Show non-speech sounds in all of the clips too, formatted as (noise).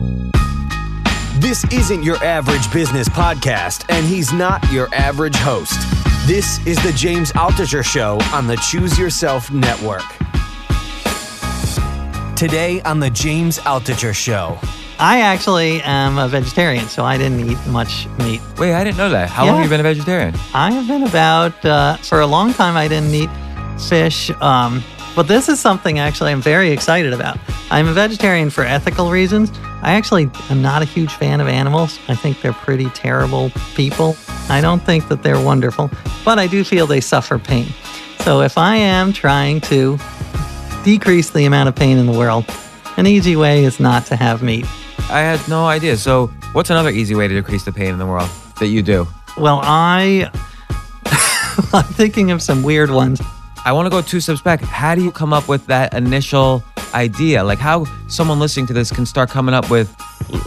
This isn't your average business podcast, and he's not your average host. This is the James Altucher Show on the Choose Yourself Network. Today on the James Altucher Show. I actually am a vegetarian, so I didn't eat much meat. Wait, I didn't know that. How long have you been a vegetarian? I have been about, uh, for a long time, I didn't eat fish. Um, but this is something actually I'm very excited about. I'm a vegetarian for ethical reasons. I actually am not a huge fan of animals. I think they're pretty terrible people. I don't think that they're wonderful, but I do feel they suffer pain. So if I am trying to decrease the amount of pain in the world, an easy way is not to have meat. I had no idea. So, what's another easy way to decrease the pain in the world that you do? Well, I (laughs) I'm thinking of some weird ones. I want to go two steps back. How do you come up with that initial idea? Like, how someone listening to this can start coming up with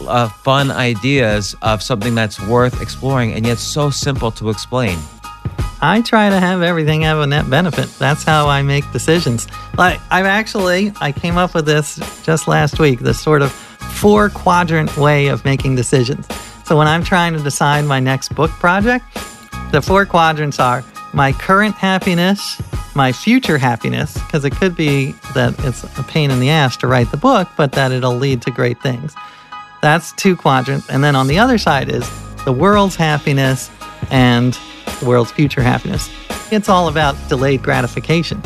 uh, fun ideas of something that's worth exploring and yet so simple to explain? I try to have everything have a net benefit. That's how I make decisions. Like I've actually I came up with this just last week, this sort of four quadrant way of making decisions. So when I'm trying to decide my next book project, the four quadrants are my current happiness, my future happiness, because it could be that it's a pain in the ass to write the book, but that it'll lead to great things. That's two quadrants. And then on the other side is the world's happiness and the world's future happiness. It's all about delayed gratification.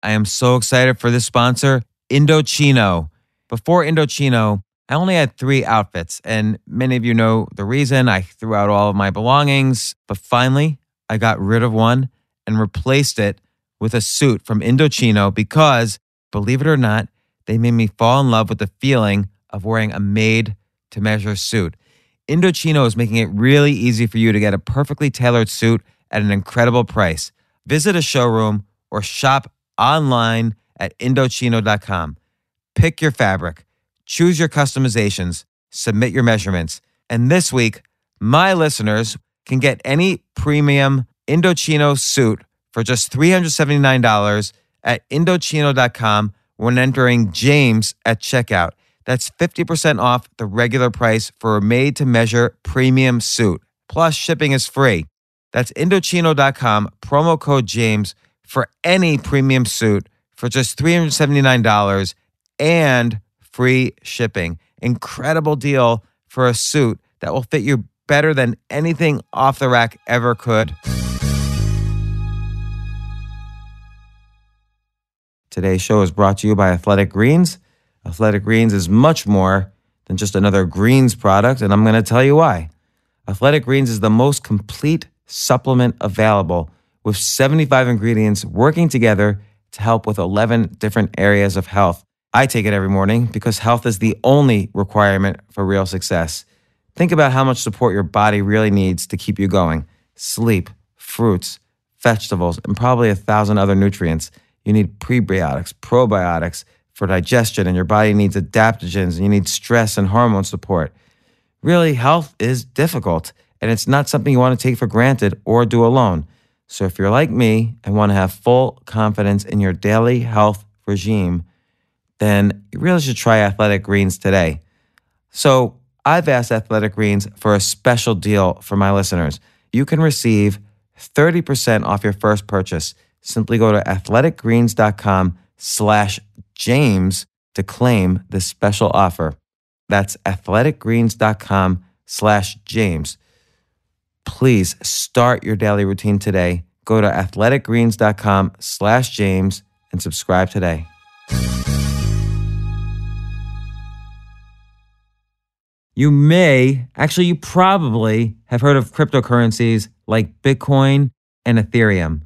I am so excited for this sponsor, Indochino. Before Indochino, I only had three outfits, and many of you know the reason. I threw out all of my belongings, but finally, I got rid of one and replaced it with a suit from Indochino because, believe it or not, they made me fall in love with the feeling of wearing a made to measure suit. Indochino is making it really easy for you to get a perfectly tailored suit at an incredible price. Visit a showroom or shop online at Indochino.com. Pick your fabric, choose your customizations, submit your measurements. And this week, my listeners can get any premium Indochino suit for just $379 at Indochino.com when entering James at checkout. That's 50% off the regular price for a made to measure premium suit. Plus, shipping is free. That's Indochino.com, promo code James for any premium suit for just $379 and free shipping. Incredible deal for a suit that will fit you better than anything off the rack ever could. Today's show is brought to you by Athletic Greens. Athletic Greens is much more than just another greens product, and I'm going to tell you why. Athletic Greens is the most complete supplement available with 75 ingredients working together to help with 11 different areas of health. I take it every morning because health is the only requirement for real success. Think about how much support your body really needs to keep you going sleep, fruits, vegetables, and probably a thousand other nutrients. You need prebiotics, probiotics for digestion, and your body needs adaptogens, and you need stress and hormone support. Really, health is difficult, and it's not something you want to take for granted or do alone. So, if you're like me and want to have full confidence in your daily health regime, then you really should try Athletic Greens today. So, I've asked Athletic Greens for a special deal for my listeners. You can receive 30% off your first purchase. Simply go to athleticgreens.com slash James to claim this special offer. That's athleticgreens.com slash James. Please start your daily routine today. Go to athleticgreens.com slash James and subscribe today. You may, actually, you probably have heard of cryptocurrencies like Bitcoin and Ethereum.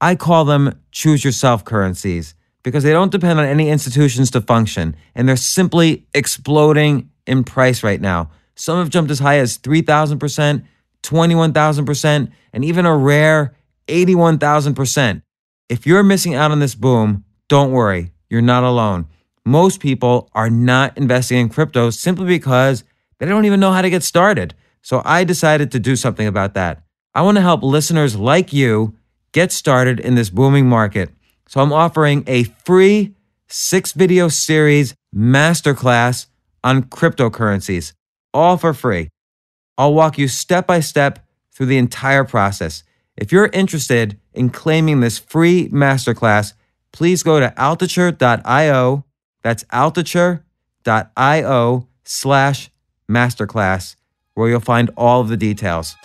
I call them choose yourself currencies because they don't depend on any institutions to function and they're simply exploding in price right now. Some have jumped as high as 3,000%, 21,000%, and even a rare 81,000%. If you're missing out on this boom, don't worry, you're not alone. Most people are not investing in crypto simply because they don't even know how to get started. So I decided to do something about that. I want to help listeners like you get started in this booming market. So I'm offering a free six video series masterclass on cryptocurrencies, all for free. I'll walk you step by step through the entire process. If you're interested in claiming this free masterclass, please go to altucher.io. That's altucher.io slash masterclass, where you'll find all of the details.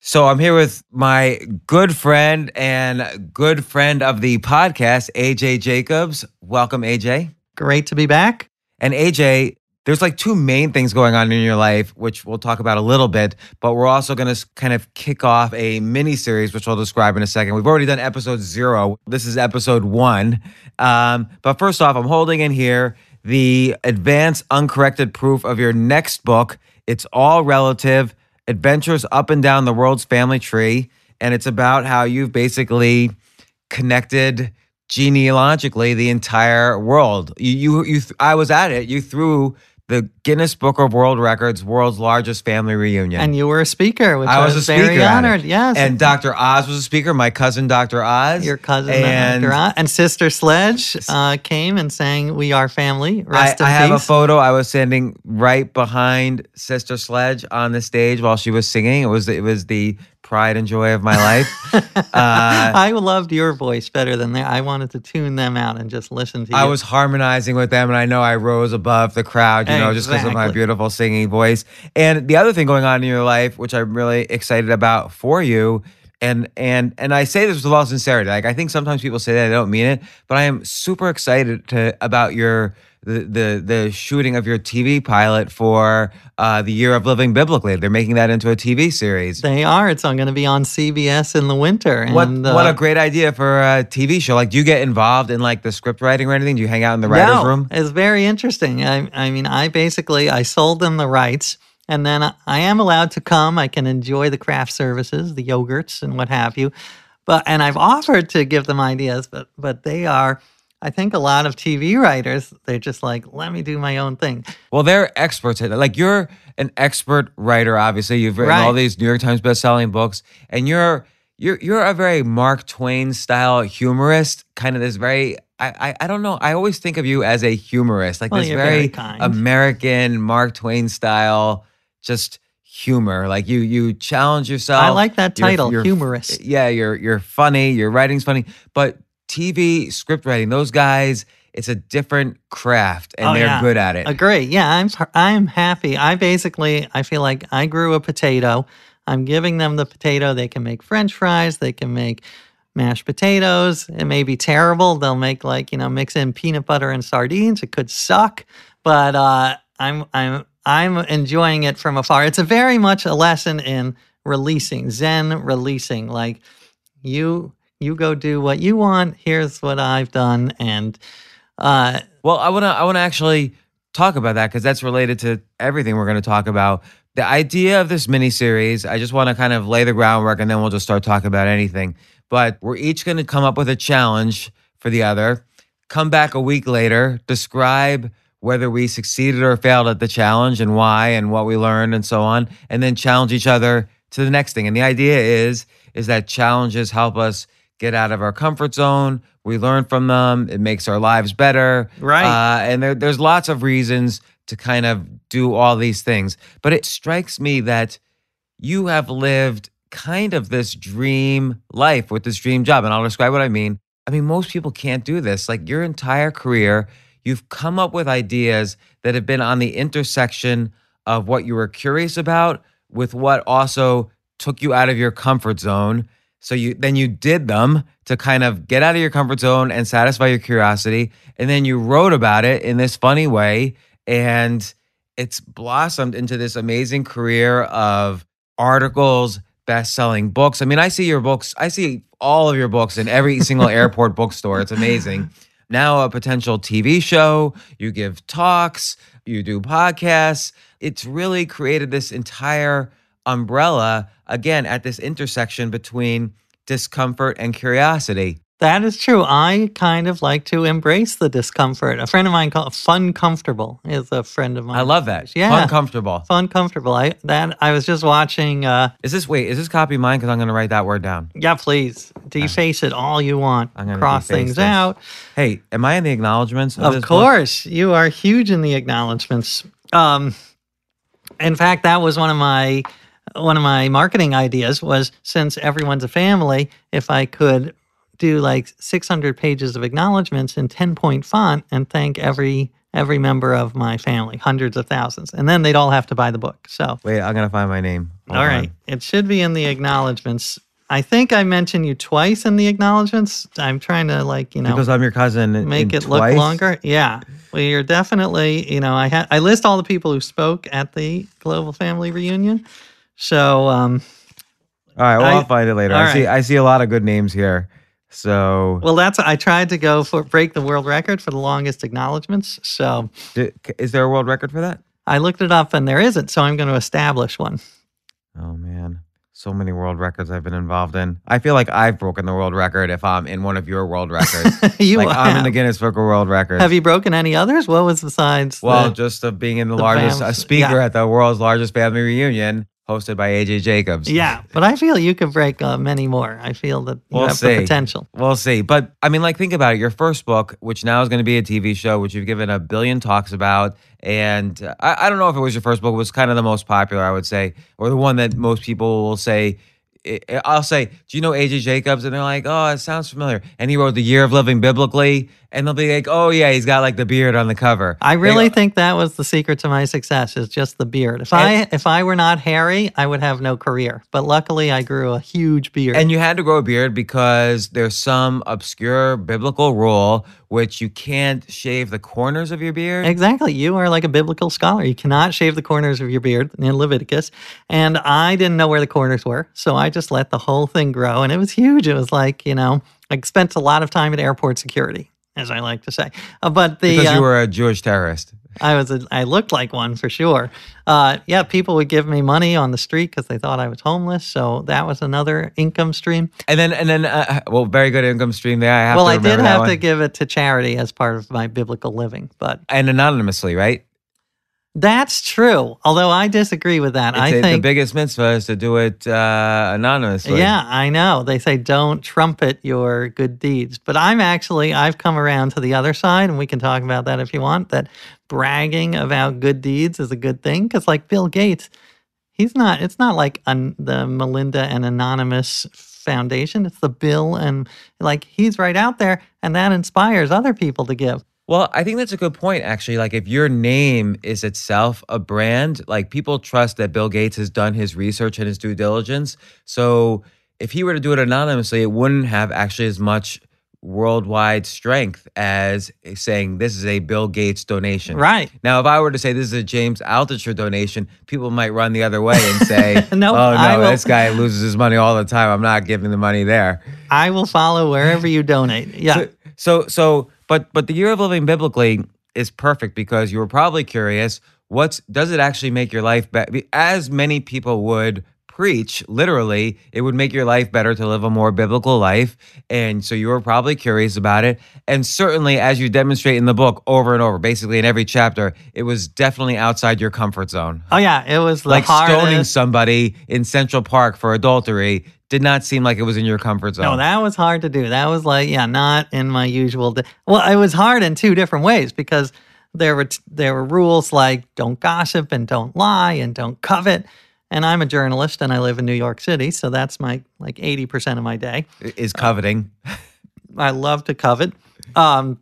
So I'm here with my good friend and good friend of the podcast, AJ Jacobs. Welcome, AJ. Great to be back. And AJ, there's like two main things going on in your life, which we'll talk about a little bit, but we're also going to kind of kick off a mini series, which I'll describe in a second. We've already done episode zero. This is episode one. Um, but first off, I'm holding in here the advanced uncorrected proof of your next book. It's all relative adventures up and down the world's family tree. And it's about how you've basically connected genealogically the entire world. You, you, you I was at it. You threw the Guinness Book of World Records world's largest family reunion. And you were a speaker, which I was, was a speaker. very at honored. Yes. And Dr. Oz was a speaker, my cousin Dr. Oz. your cousin and Dr. Oz- and Sister Sledge uh, came and sang "We Are Family." I, Rest in I have a photo. I was standing right behind Sister Sledge on the stage while she was singing. It was it was the pride and joy of my life. (laughs) uh, I loved your voice better than that. I wanted to tune them out and just listen to you. I was harmonizing with them, and I know I rose above the crowd, you know, just because of my beautiful singing voice. And the other thing going on in your life, which I'm really excited about for you, and and and I say this with all sincerity. Like I think sometimes people say that I don't mean it, but I am super excited to about your the the the shooting of your TV pilot for uh, the Year of Living Biblically. They're making that into a TV series. They are. It's going to be on CBS in the winter. And, What what uh, a great idea for a TV show! Like, do you get involved in like the script writing or anything? Do you hang out in the writers' no, room? It's very interesting. I, I mean, I basically I sold them the rights, and then I, I am allowed to come. I can enjoy the craft services, the yogurts, and what have you. But and I've offered to give them ideas, but but they are. I think a lot of TV writers they're just like, let me do my own thing. Well, they're experts at it. Like you're an expert writer. Obviously, you've written Right. all these New York Times best-selling books, and you're you're you're a very Mark Twain style humorist. Kind of this very. I, I I don't know. I always think of you as a humorist, like Well, this very, very. American Mark Twain style, just humor. Like you you challenge yourself. I like that You're- title, you're- humorist. Yeah, you're you're funny. Your writing's funny, but TV script writing, those guys, it's a different craft, and Oh, they're yeah. good at it. Agree. Yeah, I'm I'm happy. I basically I feel like I grew a potato. I'm giving them the potato. They can make French fries. They can make mashed potatoes. It may be terrible. They'll make like you know mix in peanut butter and sardines. It could suck, but uh, I'm I'm I'm enjoying it from afar. It's a very much a lesson in releasing Zen releasing. Like you you go do what you want. Here's what I've done, and uh, Well, I want to I want to actually talk about that because that's related to everything we're going to talk about. The idea of this mini series, I just want to kind of lay the groundwork and then we'll just start talking about anything. But we're each going to come up with a challenge for the other. Come back a week later, describe whether we succeeded or failed at the challenge and why and what we learned and so on, and then challenge each other to the next thing. And the idea is is that challenges help us get out of our comfort zone. We learn from them. It makes our lives better. Right. Uh, and there, there's lots of reasons to kind of do all these things. But it strikes me that you have lived kind of this dream life with this dream job. And I'll describe what I mean. I mean, most people can't do this. Like your entire career, you've come up with ideas that have been on the intersection of what you were curious about with what also took you out of your comfort zone. So you then you did them to kind of get out of your comfort zone and satisfy your curiosity. And then you wrote about it in this funny way. And it's blossomed into this amazing career of articles, best-selling books. I mean, I see your books, I see all of your books in every single airport bookstore. It's amazing. Now a potential TV show, you give talks, you do podcasts. It's really created this entire umbrella again at this intersection between discomfort and curiosity. That is true. I kind of like to embrace the discomfort. A friend of mine called Fun Comfortable is a friend of mine. I love that. Yeah. Uncomfortable. Fun Comfortable. I that I was just watching uh Is this wait? Is this copy mine? Because I'm going to write that word down. yeah, please. Deface it all you want. I'm gonna Cross things this. out. Hey, am I in the acknowledgments? Of, Of this book? course, you are huge in the acknowledgments. Um, in fact, that was one of my one of my marketing ideas was since everyone's a family, if I could do like 600 pages of acknowledgments in 10 point font and thank every every member of my family, hundreds of thousands, and then they'd all have to buy the book. So, Wait, I'm to find my name. Hold all on. right, it should be in the acknowledgments. I think I mentioned you twice in the acknowledgments. I'm trying to like you know Because I'm your cousin. make it look longer. Yeah. Well, you're definitely, you know, I had I list all the people who spoke at the global family reunion. So, um, All right, well, I- will find it later. I see. I see a lot of good names here. So, well, that's I tried to go for break the world record for the longest acknowledgments. So di- is there a world record for that? I looked it up and there isn't. So I'm going to establish one. Oh man, so many world records I've been involved in. I feel like I've broken the world record if I'm in one of your world records. (laughs) you like I'm in the Guinness Book of World Records. Have you broken any others? What was besides? Well, the- just of being in the, the largest fam- a speaker yeah. at the world's largest family reunion, hosted by AJ Jacobs. yeah, but I feel you could break uh, many more. I feel that you We'll have see. the potential. We'll see. But I mean, like, think about it. Your first book, which now is going to be a TV show, which you've given a billion talks about. And uh, I, I don't know if it was your first book, it was kind of the most popular, I would say, or the one that most people will say. I- I'll say, Do you know AJ Jacobs? And they're like, Oh, it sounds familiar. And he wrote The Year of Living Biblically. And they'll be like, Oh, yeah, he's got like the beard on the cover. I really go- think that was the secret to my success is just the beard. If I if I were not hairy, I would have no career. But luckily I grew a huge beard. And you had to grow a beard because there's some obscure biblical rule which you can't shave the corners of your beard. exactly. You are like a biblical scholar. You cannot shave the corners of your beard in Leviticus. And I didn't know where the corners were. So I just let the whole thing grow. And it was huge. It was like, you know, I spent a lot of time at airport security, as I like to say. Uh, but the because uh, you were a Jewish terrorist. I was a, I looked like one for sure. Uh, yeah, people would give me money on the street because they thought I was homeless. So that was another income stream. And then, and then, uh, well, very good income stream there. I well, I did have one. to give it to charity as part of my biblical living, but and anonymously, right? That's true. Although I disagree with that. It's I a- the biggest mitzvah is to do it uh, anonymously. Yeah, I know. They say don't trumpet your good deeds. But I'm actually, I've come around to the other side, and we can talk about that if you want, that bragging about good deeds is a good thing. Because, like Bill Gates, he's not, it's not like un, the Melinda and Anonymous Foundation. It's the Bill, and like he's right out there, and that inspires other people to give. Well, I think that's a good point, actually. Like, if your name is itself a brand, like people trust that Bill Gates has done his research and his due diligence. So, if he were to do it anonymously, it wouldn't have actually as much worldwide strength as saying this is a Bill Gates donation. Right. Now, if I were to say this is a James Altucher donation, people might run the other way and say, (laughs) No, oh, no, this guy loses his money all the time. I'm not giving the money there. I will follow wherever you donate. Yeah. So, so, so, but, but the year of living biblically is perfect because you were probably curious. What's does it actually make your life better? As many people would preach, literally, it would make your life better to live a more biblical life. And so you were probably curious about it. And certainly, as you demonstrate in the book over and over, basically in every chapter, it was definitely outside your comfort zone. oh, yeah. It was like hardest. stoning somebody in Central Park for adultery did not seem like it was in your comfort zone. No, that was hard to do. That was like, yeah, not in my usual. Di- well, it was hard in two different ways because there were t- there were rules like don't gossip and don't lie and don't covet. And I'm a journalist and I live in New York City, so that's my like eighty percent of my day. is coveting. (laughs) I love to covet. Um,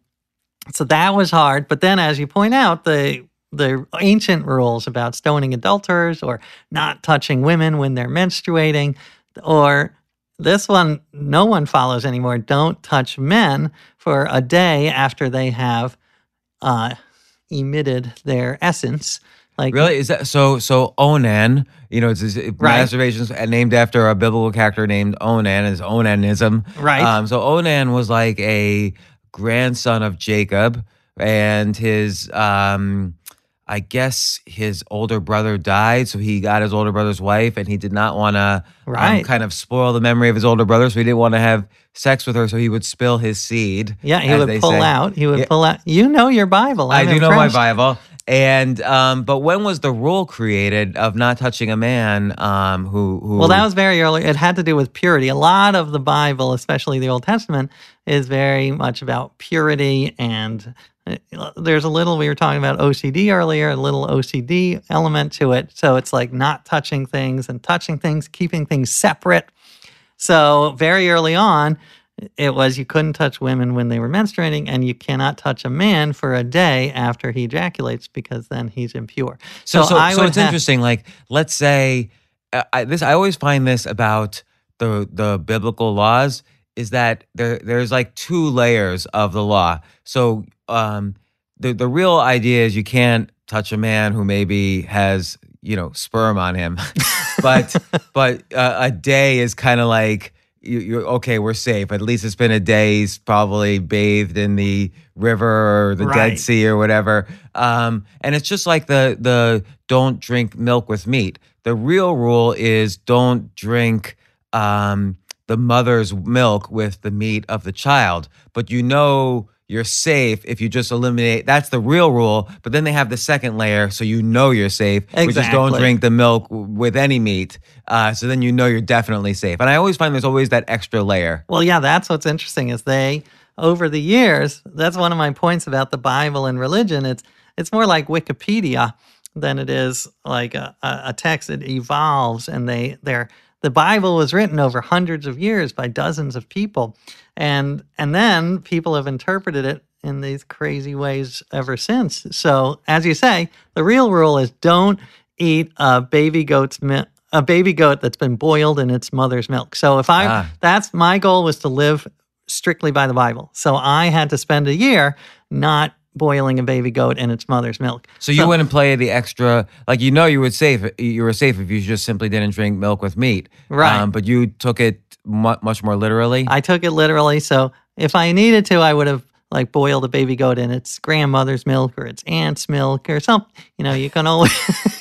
so that was hard. But then, as you point out, the the ancient rules about stoning adulterers or not touching women when they're menstruating, or this one no one follows anymore. Don't touch men for a day after they have uh, emitted their essence. Like Really? Is that so? So Onan, you know, it's, it's Right. masturbation's named after a biblical character named Onan. Is Onanism, Right. Um, so Onan was like a grandson of Jacob, and his um, I guess his older brother died, so he got his older brother's wife, and he did not want to um, Right. kind of spoil the memory of his older brother, so he didn't want to have sex with her, so he would spill his seed. Yeah, he would pull say. out. He would Yeah. pull out. You know your Bible. I I'm do know my. Bible. And um, but when was the rule created of not touching a man um, who who? Well, that was very early. It had to do with purity. A lot of the Bible, especially the Old Testament, is very much about purity. And uh, there's a little, we were talking about OCD earlier, a little OCD element to it. So it's like not touching things and touching things, keeping things separate. So very early on, it was you couldn't touch women when they were menstruating, and you cannot touch a man for a day after he ejaculates because then he's impure. So, so, I so would it's have- interesting. Like, let's say uh, I, this. I always find this about the the biblical laws is that there there's like two layers of the law. So, um, the the real idea is you can't touch a man who maybe has you know sperm on him, (laughs) but but uh, a day is kind of like. You, you're okay. We're safe. At least it's been a day. He's probably bathed in the river or the Right. Dead Sea or whatever. Um, and it's just like the the don't drink milk with meat. The real rule is don't drink um, the mother's milk with the meat of the child. But you know you're safe if you just eliminate. That's the real rule. But then they have the second layer, so you know you're safe, which is don't drink the milk with any meat. Uh, so then you know you're definitely safe. And I always find there's always that extra layer. Well, yeah, that's what's interesting is they over the years, that's one of my points about the Bible and religion. It's it's more like Wikipedia than it is like a, a, a text. It evolves and they they're the Bible was written over hundreds of years by dozens of people. And and then people have interpreted it in these crazy ways ever since. So as you say, the real rule is don't eat a baby goat's milk a baby goat that's been boiled in its mother's milk. So if I Ah. that's my goal was to live strictly by the Bible. So I had to spend a year not boiling a baby goat in its mother's milk. So you wouldn't play the extra, like you know, you would safe. You were safe if you just simply didn't drink milk with meat, Um, Right. but you took it mu- much more literally. I took it literally. So if I needed to, I would have like boiled a baby goat in its grandmother's milk or its aunt's milk or something. You know, you can always.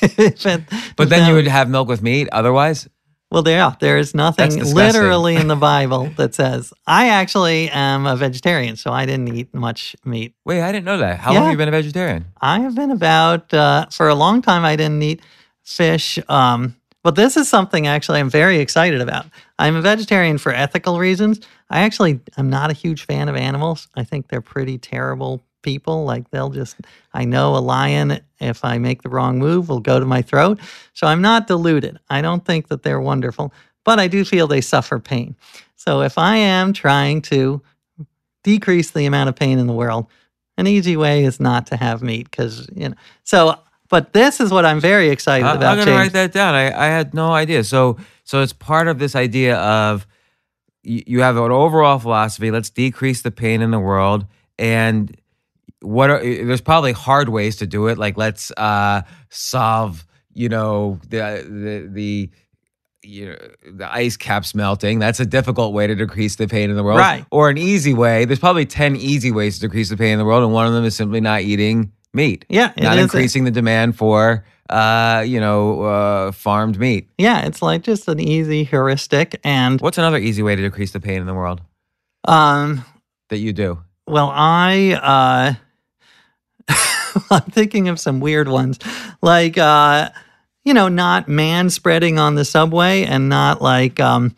(laughs) but then that- you would have milk with meat. Otherwise, Well, there, there is nothing literally in the (laughs) Bible that says. I actually am a vegetarian, so I didn't eat much meat. wait, I didn't know that. How long have you been a vegetarian? I have been about uh, for a long time. I didn't eat fish, um, but this is something actually I'm very excited about. I'm a vegetarian for ethical reasons. I actually am not a huge fan of animals. I think they're pretty terrible people. Like they'll just. I know a lion. If I make the wrong move, will go to my throat. So I'm not deluded. I don't think that they're wonderful, but I do feel they suffer pain. So if I am trying to decrease the amount of pain in the world, an easy way is not to have meat because you know. So, but this is what I'm very excited I, about. I'm gonna write that down. I, I had no idea. So so it's part of this idea of you have an overall philosophy. Let's decrease the pain in the world, and what are there's probably hard ways to do it. Like let's uh, solve you know the the the. You know, the ice caps melting. That's a difficult way to decrease the pain in the world. Right. Or an easy way. There's probably 10 easy ways to decrease the pain in the world. And one of them is simply not eating meat. Yeah, Not increasing the demand for, uh, you know, uh, farmed meat. Yeah, it's like just an easy heuristic, and What's another easy way to decrease the pain in the world um, that you do? well, I uh, (laughs) I'm thinking of some weird ones, like uh, you know, not man spreading on the subway, and not like um,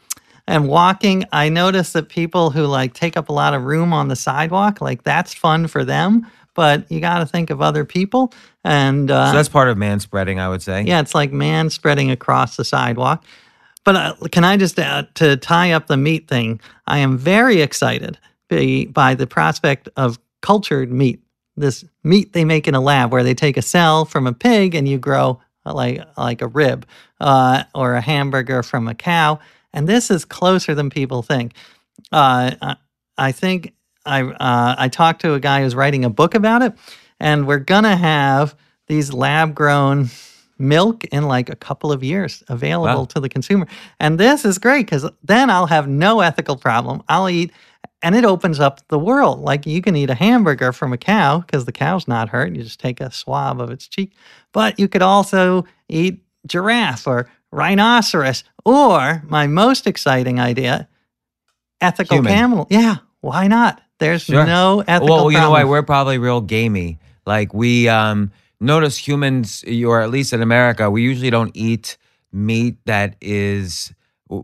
and walking. I notice that people who like take up a lot of room on the sidewalk, like that's fun for them, but you got to think of other people, and uh, So that's part of man spreading, I would say. Yeah, it's like man spreading across the sidewalk. But uh, can I just uh, to tie up the meat thing? I am very excited by, by the prospect of cultured meat. This meat they make in a lab where they take a cell from a pig and you grow uh, like like a rib uh, or a hamburger from a cow, and this is closer than people think. Uh, I- I think I uh, I talked to a guy who's writing a book about it, and we're gonna have these lab grown milk in like a couple of years available Wow. to the consumer. And this is great because then I'll have no ethical problem. I'll eat and it opens up the world. Like you can eat a hamburger from a cow because the cow's not hurt. You just take a swab of its cheek. But you could also eat giraffe or rhinoceros, or my most exciting idea, ethical Human. camel. Yeah, why not? There's Sure. no ethical well, you know why we're probably real gamey. Like we um, notice humans, or at least in America, we usually don't eat meat that is.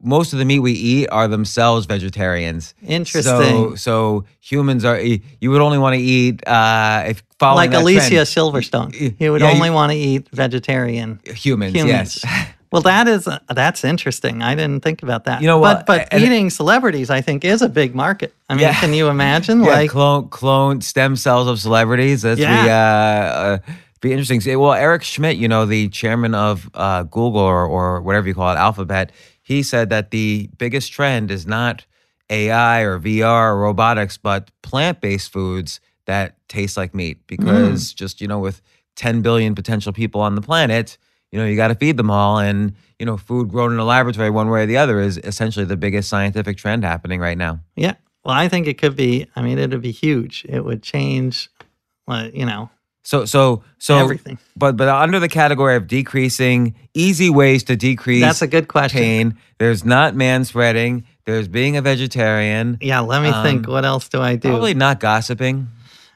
Most of the meat we eat are themselves vegetarians. Interesting. So, so humans are. You would only want to eat uh, if following like Alicia trend, Silverstone. You would Yeah, you- only want to eat vegetarian humans. humans. Yes. Well, that is that's interesting. I didn't think about that. You know what? but And- eating celebrities, I think, is a big market. I mean, Yeah. can you imagine? yeah, like, clone clone stem cells of celebrities. That's Yeah. be, uh, uh, be interesting. Well, Eric Schmidt, you know, the chairman of uh, Google or, or whatever you call it, Alphabet, he said that the biggest trend is not AI or VR or robotics, but plant based foods that taste like meat. Mm. Because just you know, with 10 billion potential people on the planet. You know, you got to feed them all, and you know, food grown in a laboratory, one way or the other, is essentially the biggest scientific trend happening right now. yeah. Well, I think it could be. I mean, it would be huge. It would change, you know, So so so Everything. But but under the category of decreasing easy ways to decrease That's a good question. pain, there's not man spreading, there's being a vegetarian, yeah. Let me think. Um, What else do I do? probably not gossiping.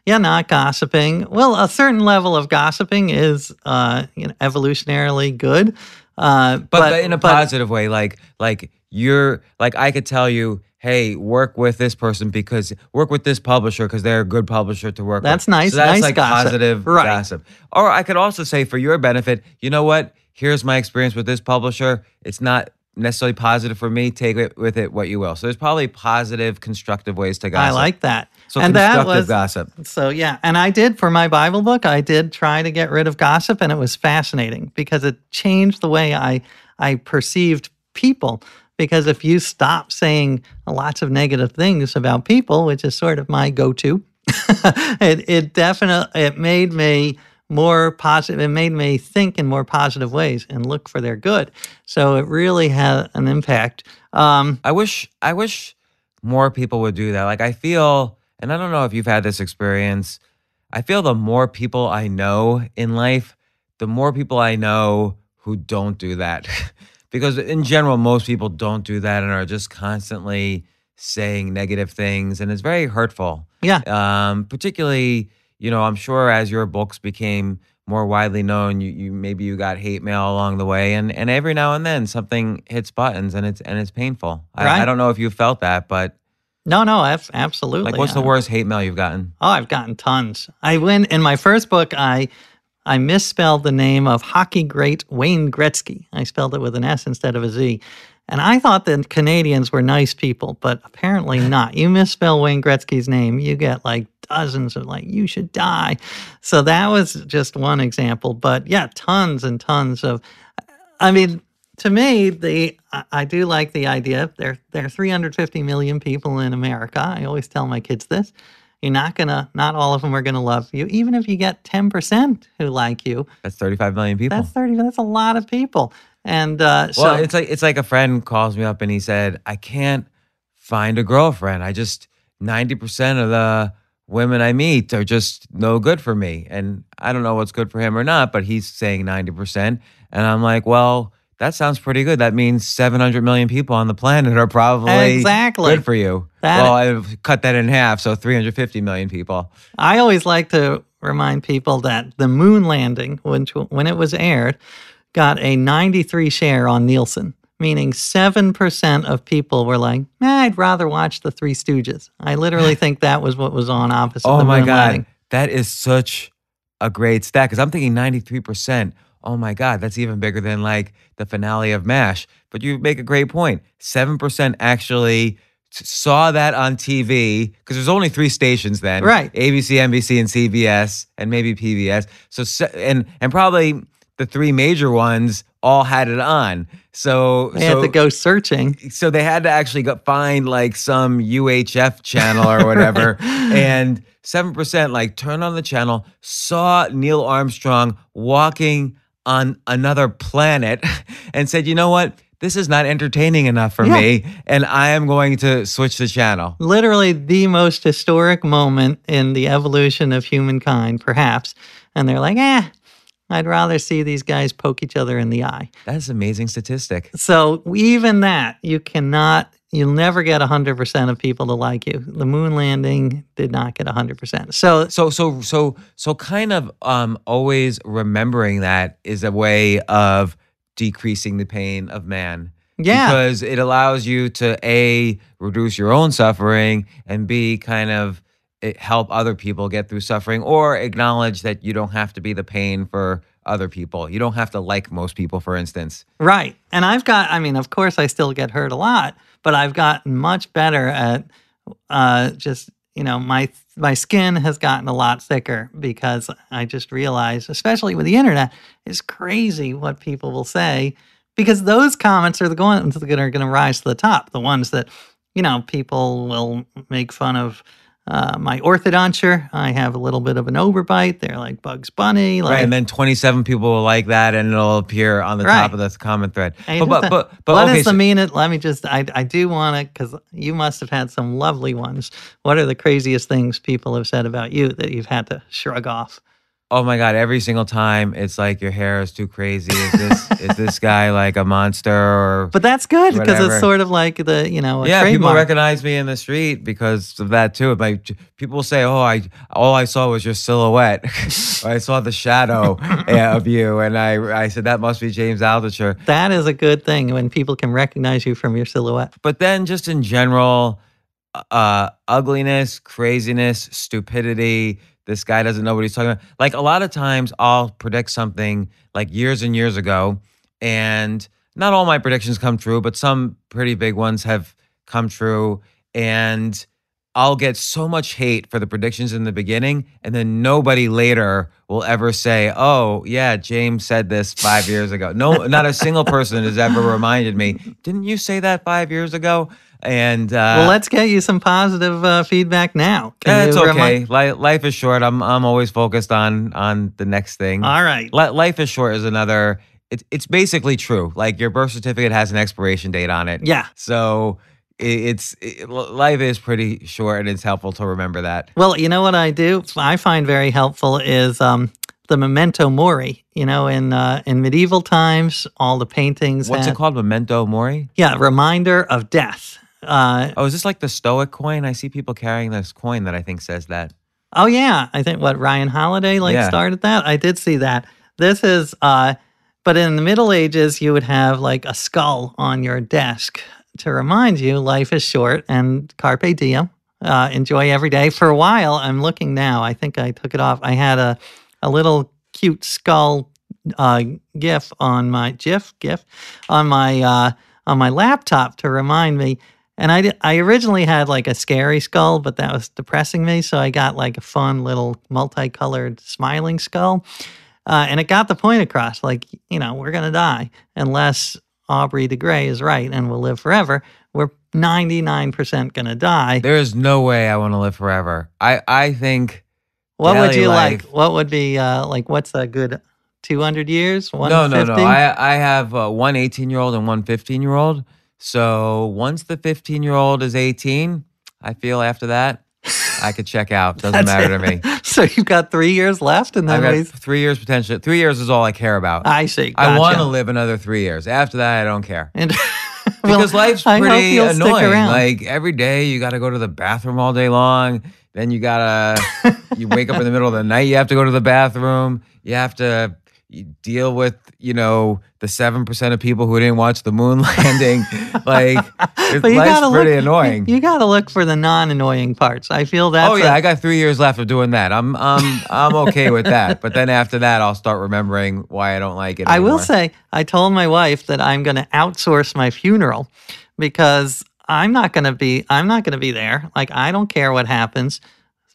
Yeah, not gossiping. Well, a certain level of gossiping is, uh, you know, evolutionarily good. Uh, But, but in a positive way, like like you're like I could tell you, hey, work with this person because work with this publisher because they're a good publisher to work with. That's with. nice, So that's nice like gossip. positive Right. gossip. Or I could also say for your benefit, you know what? Here's my experience with this publisher. It's not necessarily positive for me. Take it with it what you will. So there's probably positive, constructive ways to gossip. I like that. so and that constructive was gossip. So yeah, and I did for my Bible book. I did try to get rid of gossip, and it was fascinating because it changed the way I I perceived people. Because if you stop saying lots of negative things about people, which is sort of my go-to, (laughs) it it definitely it made me more positive. It made me think in more positive ways and look for their good. So it really had an impact. Um, I wish I wish more people would do that. Like I feel, and I don't know if you've had this experience. I feel the more people I know in life, the more people I know who don't do that. (laughs) because in general, most people don't do that and are just constantly saying negative things, and it's very hurtful. yeah, Um, particularly, you know, I'm sure as your books became more widely known, you, you maybe you got hate mail along the way, and and every now and then something hits buttons, and it's and it's painful. I, Right. I don't know if you felt that, but no, no, ab- absolutely. like, what's the worst hate mail you've gotten? Oh, I've gotten tons. I went in my first book. I I misspelled the name of hockey great Wayne Gretzky. I spelled it with an S instead of a Z. And I thought that Canadians were nice people, but apparently (laughs) not. You misspell Wayne Gretzky's name, you get like dozens of like, you should die. So that was just one example. But yeah, tons and tons of, I mean, to me, the I, do like the idea. There, there are 350 million people in America. I always tell my kids this. You're not gonna, not all of them are gonna love you. Even if you get 10% who like you, That's 35 million people. that's 30. That's a lot of people. And uh, so, it's like it's like a friend calls me up and he said, "I can't find a girlfriend. I just 90% of the women I meet are just no good for me." And I don't know what's good for him or not, but he's saying 90%, and I'm like, "Well, that sounds pretty good. That means 700 million people on the planet are probably Exactly. good for you." That- well, I've cut that in half, so 350 million people. I always like to remind people that the moon landing, when, when it was aired, got a 93 share on Nielsen, meaning 7% of people were like, eh, I'd rather watch The Three Stooges. I literally (laughs) think that was what was on opposite Oh the my god, landing. that is such a great stat because I'm thinking 93%. Oh my god, that's even bigger than like the finale of MASH. But you make a great point. 7% actually saw that on TV because there's only three stations then. Right. ABC, NBC and CBS and maybe PBS. So and and probably the three major ones all had it on. So They so, had to go searching. so they had to actually go find like some UHF channel or whatever, (laughs) and seven percent like turn on the channel, saw Neil Armstrong walking on another planet, (laughs) and said, "You know what? this is not entertaining enough for Yeah. me, and I am going to switch the channel. literally the most historic moment in the evolution of humankind, perhaps. And they're like, eh, I'd rather see these guys poke each other in the eye. That's an amazing statistic. So even that, you cannot, you'll never get 100% of people to like you. The moon landing did not get 100%. So So so so so kind of um always remembering that is a way of decreasing the pain of man. yeah, Because it allows you to A reduce your own suffering and B kind of help other people get through suffering or acknowledge that you don't have to be the pain for other people. You don't have to like most people, for instance. Right. And I've got, I mean, of course, I still get hurt a lot, but I've gotten much better at uh, just, you know, my my skin has gotten a lot thicker because I just realized, especially with the internet, it's crazy what people will say because those comments are the ones that are going to rise to the top. The ones that, you know, people will make fun of. Uh, my orthodonture, I have a little bit of an overbite. They're like Bugs Bunny, like Right. And then 27 people will like that and it'll appear on the Right. top of this comment thread. But, but, but, but, what okay. is so- the meaning? Let me just, I, I do want to, because you must have had some lovely ones. What are the craziest things people have said about you that you've had to shrug off? Oh my god! Every single time, it's like your hair is too crazy. Is this (laughs) is this guy like a monster or? But that's good because it's sort of like the, you know, a yeah, people recognize me in the street because of that too. Like people say, "Oh, I all I saw was your silhouette. (laughs) I saw the shadow eh, of you," and I I said that must be James Altucher. that is a good thing when people can recognize you from your silhouette. But then, just in general, uh, ugliness, craziness, stupidity. This guy doesn't know what he's talking about. Like a lot of times, I'll predict something like years and years ago, and not all my predictions come true, but some pretty big ones have come true. And I'll get so much hate for the predictions in the beginning, and then nobody later will ever say, "Oh, yeah, James said this five (laughs) years ago." No, not a single person has ever reminded me. Didn't you say that five years ago? And uh, well, let's get you some positive uh, feedback now. Can eh, okay. remind- Li- life is short. I'm I'm always focused on on the next thing. All right. Li- life is short is another. It's it's basically true. Like your birth certificate has an expiration date on it. Yeah. So it's it, life is pretty short, and it's helpful to remember that. Well, you know what I do? I find very helpful is um, the memento mori. You know, in uh, in medieval times, all the paintings. What's had- it called? Memento mori. Yeah, reminder of death. Uh, Oh, is this like the Stoic coin? I see people carrying this coin that I think says that. oh yeah, I think what Ryan Holiday like Yeah. started that. I did see that. This is, uh, but in the Middle Ages, you would have like a skull on your desk to remind you life is short and carpe diem. Uh, enjoy every day. For a while, I'm looking now. I think I took it off. I had a a little cute skull uh, GIF on my GIF GIF on my uh, on my laptop to remind me. And I, I originally had like a scary skull, but that was depressing me. So I got like a fun little multicolored smiling skull. Uh, and it got the point across like, you know, we're going to die unless Aubrey de Grey is right and we'll live forever. We're 99% going to die. There is no way I want to live forever. I I think What would you life- like? What would be uh, like, what's a good 200 years? no no no. I I have uh, one 18 year old and one 15 year old. So once the 15 year old is 18, I feel after that I could check out. Doesn't matter to me. (laughs) so you've got three years left, in got we. three years potential. Three years is all I care about. I see. I want to live another three years. After that, I don't care. And (laughs) Because well, life's pretty annoying. Like every day, you got to go to the bathroom all day long. Then you gotta, you wake up in the middle of the night. You have to go to the bathroom. You have to deal with, you know, the seven percent of people who didn't watch the moon (laughs) landing. like, (laughs) it's, But you life's gotta pretty look, annoying. You, you got to look for the non-annoying parts. I feel that. oh yeah, a- I got three years left of doing that. I'm, I'm, I'm okay with that. But then after that, I'll start remembering why I don't like it. I will say, I told my wife that I'm going to outsource my funeral because I'm not going to be. I'm not going to be there. Like I don't care what happens.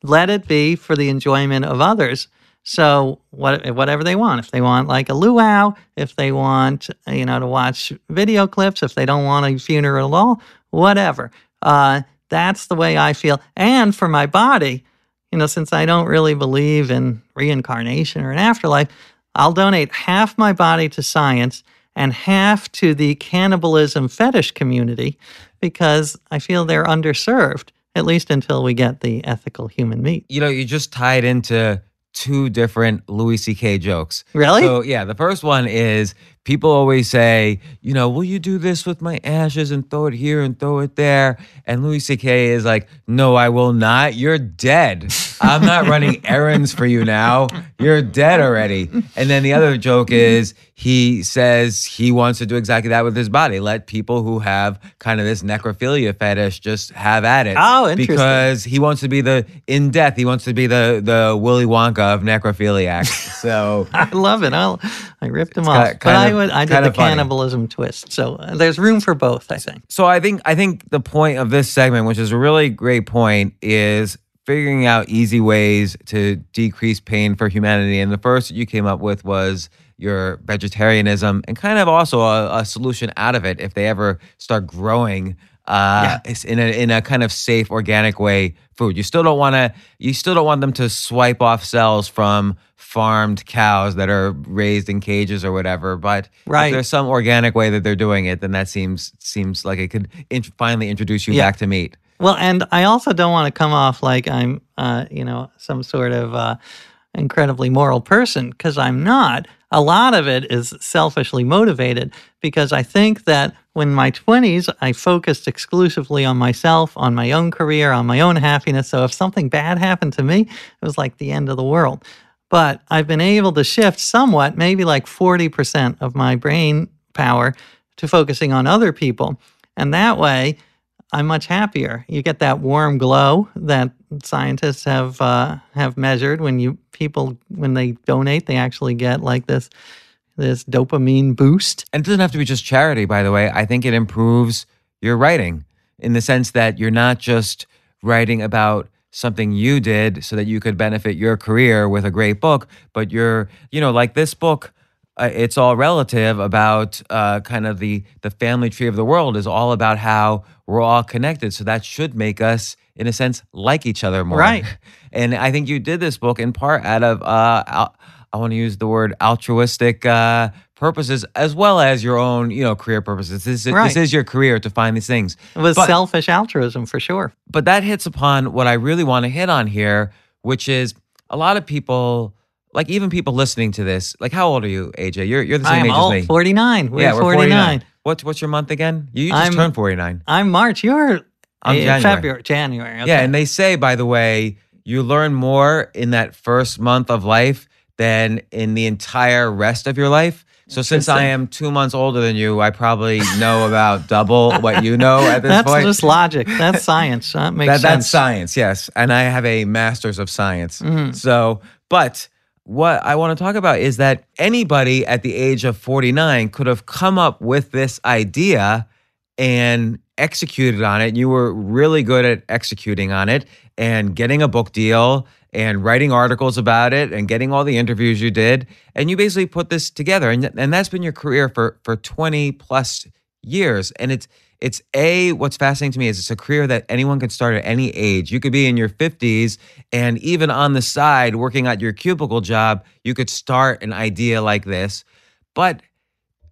Let it be for the enjoyment of others. So what, whatever they want. If they want like a luau, if they want you know to watch video clips, if they don't want a funeral at all, whatever. Uh, that's the way I feel. And for my body, you know, since I don't really believe in reincarnation or an afterlife, I'll donate half my body to science and half to the cannibalism fetish community because I feel they're underserved, at least until we get the ethical human meat. You know, you just tied into two different Louis C.K. jokes. Really? So, yeah, the first one is people always say, you know, will you do this with my ashes and throw it here and throw it there? And Louis C.K. is like, no, I will not. You're dead. I'm not running (laughs) errands for you now. You're dead already. And then the other joke is he says he wants to do exactly that with his body. Let people who have kind of this necrophilia fetish just have at it. Oh, interesting. Because he wants to be the in death. He wants to be the the Willy Wonka of necrophiliac. So (laughs) I love it. I'll, I ripped him off. ki- but kind I would I did the funny. cannibalism twist. So uh, there's room for both, I think. So I think I think the point of this segment, which is a really great point, is figuring out easy ways to decrease pain for humanity. And the first you came up with was your vegetarianism, and kind of also a, a solution out of it if they ever start growing. Uh, it's in a in a kind of safe, organic way, food. You still don't want to. You still don't want them to swipe off cells from farmed cows that are raised in cages or whatever. But Right. if there's some organic way that they're doing it, then that seems seems like it could int- finally introduce you Yeah. back to meat. Well, and I also don't want to come off like I'm, uh, you know, some sort of uh, incredibly moral person because I'm not. A lot of it is selfishly motivated because I think that when my 20s, I focused exclusively on myself, on my own career, on my own happiness. So if something bad happened to me, it was like the end of the world. But I've been able to shift somewhat, maybe like 40% of my brain power to focusing on other people. And that way, I'm much happier. You get that warm glow that scientists have uh, have measured when you people when they donate, they actually get like this this dopamine boost. And it doesn't have to be just charity, by the way. I think it improves your writing in the sense that you're not just writing about something you did so that you could benefit your career with a great book, but you're, you know, like this book. Uh, it's all relative about uh, kind of the the family tree of the world is all about how we're all connected. So that should make us, in a sense, like each other more. Right. (laughs) And I think you did this book in part out of uh, I want to use the word altruistic uh, purposes as well as your own, you know, career purposes. This is, Right. this is your career to find these things. It was But- selfish altruism for sure. But that hits upon what I really want to hit on here, which is a lot of people, like even people listening to this, like how old are you, AJ? You're you're the same I'm age as me. 49. We're, yeah, we're 49. 49. What's what's your month again? You just I'm- turned 49. I'm March. You're I'm uh, January. February, January. Okay. Yeah, and they say, by the way, you learn more in that first month of life than in the entire rest of your life. So since I am two months older than you, I probably know about double what you know at this that's point. That's just logic. That's science. That makes That, sense. that's science, yes. And I have a master's of science. Mm-hmm. So, but what I want to talk about is that anybody at the age of 49 could have come up with this idea and executed on it. You were really good at executing on it and getting a book deal and writing articles about it and getting all the interviews you did. And you basically put this together. And, and that's been your career for, for 20 plus years. And it's, it's a what's fascinating to me is it's a career that anyone can start at any age. You could be in your 50s and even on the side working at your cubicle job, you could start an idea like this. But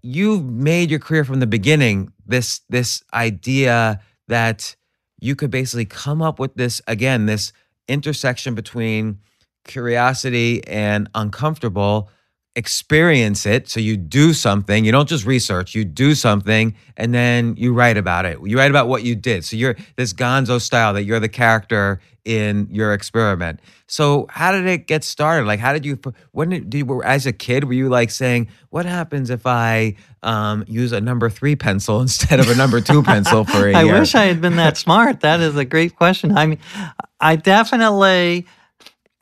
you've made your career from the beginning this this idea that you could basically come up with this again this intersection between curiosity and uncomfortable experience it. So you do something. You don't just research. You do something and then you write about it. You write about what you did. So you're this gonzo style that you're the character in your experiment. So how did it get started? Like how did you when did, you as a kid were you like saying what happens if i um, use a number three pencil (laughs) instead of a number two pencil for a (laughs) I year? I wish I had been that smart. That is a great question. I mean, I definitely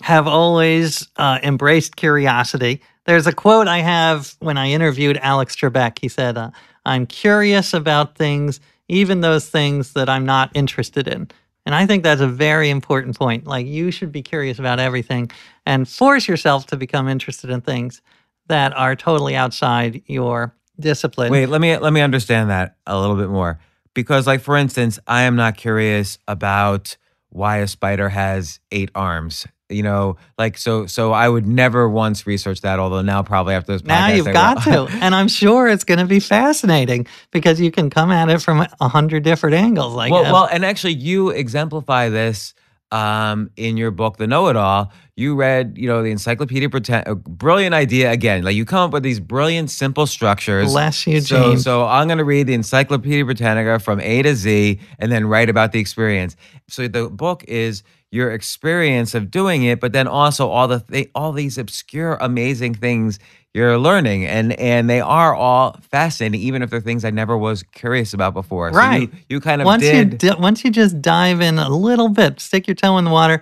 have always uh, embraced curiosity. There's a quote I have when I interviewed Alex Trebek. He said, uh, I'm curious about things, even those things that I'm not interested in. And I think that's a very important point. Like, you should be curious about everything and force yourself to become interested in things that are totally outside your discipline. Wait, let me let me understand that a little bit more. Because like for instance, I am not curious about why a spider has eight arms. You know, like so. So I would never once research that. Although now, probably after this, now you've I got will. to, (laughs) and I'm sure it's going to be fascinating because you can come at it from a hundred different angles. Like, well, well, and actually, you exemplify this um, in your book, The Know It All. You read, you know, the Encyclopedia Britannica. A brilliant idea again. Like you come up with these brilliant, simple structures. bless you, So, James. so I'm going to read the Encyclopedia Britannica from A to Z, and then write about the experience. So the book is your experience of doing it, but then also all the th- all these obscure, amazing things you're learning, and and they are all fascinating, even if they're things I never was curious about before. So Right. you, you kind of once you di- once you just dive in a little bit, stick your toe in the water,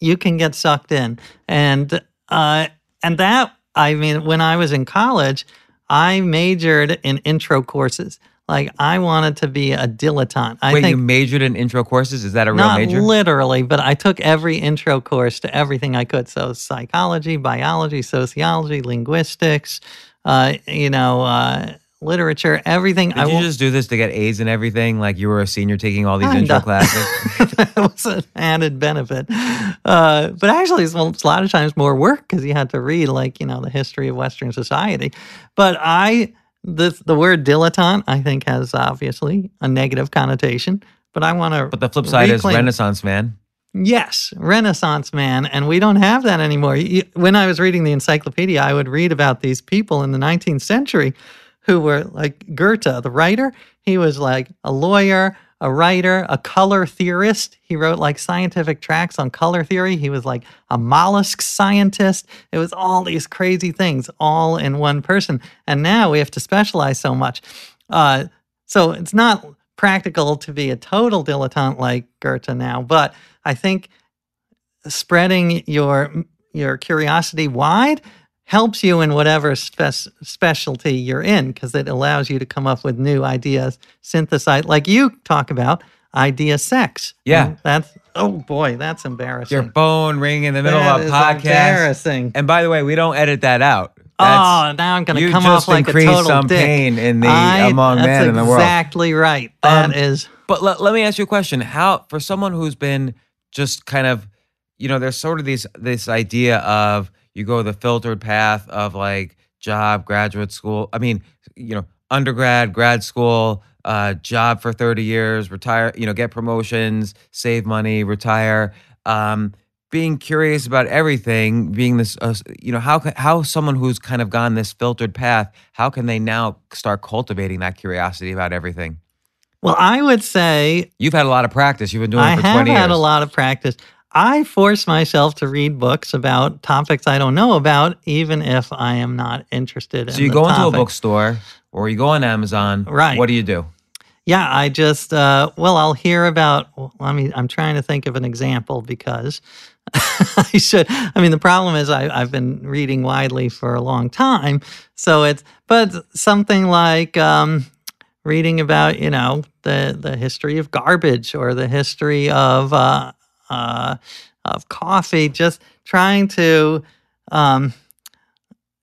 you can get sucked in. And uh, and that I mean, when I was in college, I majored in intro courses. Like I wanted to be a dilettante. I Wait, think you majored in intro courses? Is that a real not major? literally, but I took every intro course to everything I could. So psychology, biology, sociology, linguistics, uh, you know, uh, literature, everything. Did I you wa- just do this to get A's and everything? Like you were a senior taking all these Kinda. intro classes? (laughs) that was an added benefit. Uh, but actually, it's a lot of times more work because you had to read, like, you know, the history of Western society. But I, the, the word dilettante, I think, has obviously a negative connotation. But I want to. But the flip side is Renaissance man. Yes, Renaissance man. And we don't have that anymore. When I was reading the encyclopedia, I would read about these people in the 19th century who were like Goethe, the writer. He was like a lawyer, a writer, a color theorist. He wrote like scientific tracts on color theory. He was like a mollusk scientist. It was all these crazy things all in one person. And now we have to specialize so much. Uh, so it's not practical to be a total dilettante like Goethe now, but I think spreading your your curiosity wide helps you in whatever spec- specialty you're in because it allows you to come up with new ideas, synthesize like you talk about idea sex. Yeah. And that's oh boy, that's embarrassing. Your phone ringing in the middle That of a is podcast. embarrassing. And by the way, we don't edit that out. That's, oh, now I'm going to come off like a total some dick. pain in the I- among men in the world. Exactly right. That Um, is But let, let me ask you a question. How for someone who's been just kind of, you know, there's sort of these this idea of you go the filtered path of like job, graduate school. I mean, you know, undergrad, grad school, uh, job for 30 years, retire, you know, get promotions, save money, retire. Um, being curious about everything, being this, uh, you know, how how someone who's kind of gone this filtered path, how can they now start cultivating that curiosity about everything? well, I would say You've had a lot of practice. You've been doing I it for have 20 had years. a lot of practice. I force myself to read books about topics I don't know about, even if I am not interested in So you go into a bookstore or you go on Amazon. Right. What do you do? Yeah, I just uh, well, I'll hear about. Well, I mean, I'm trying to think of an example because (laughs) I should. I mean, the problem is I, I've been reading widely for a long time, so it's but something like um, reading about you know the the history of garbage or the history of uh, uh, of coffee. Just trying to. Um,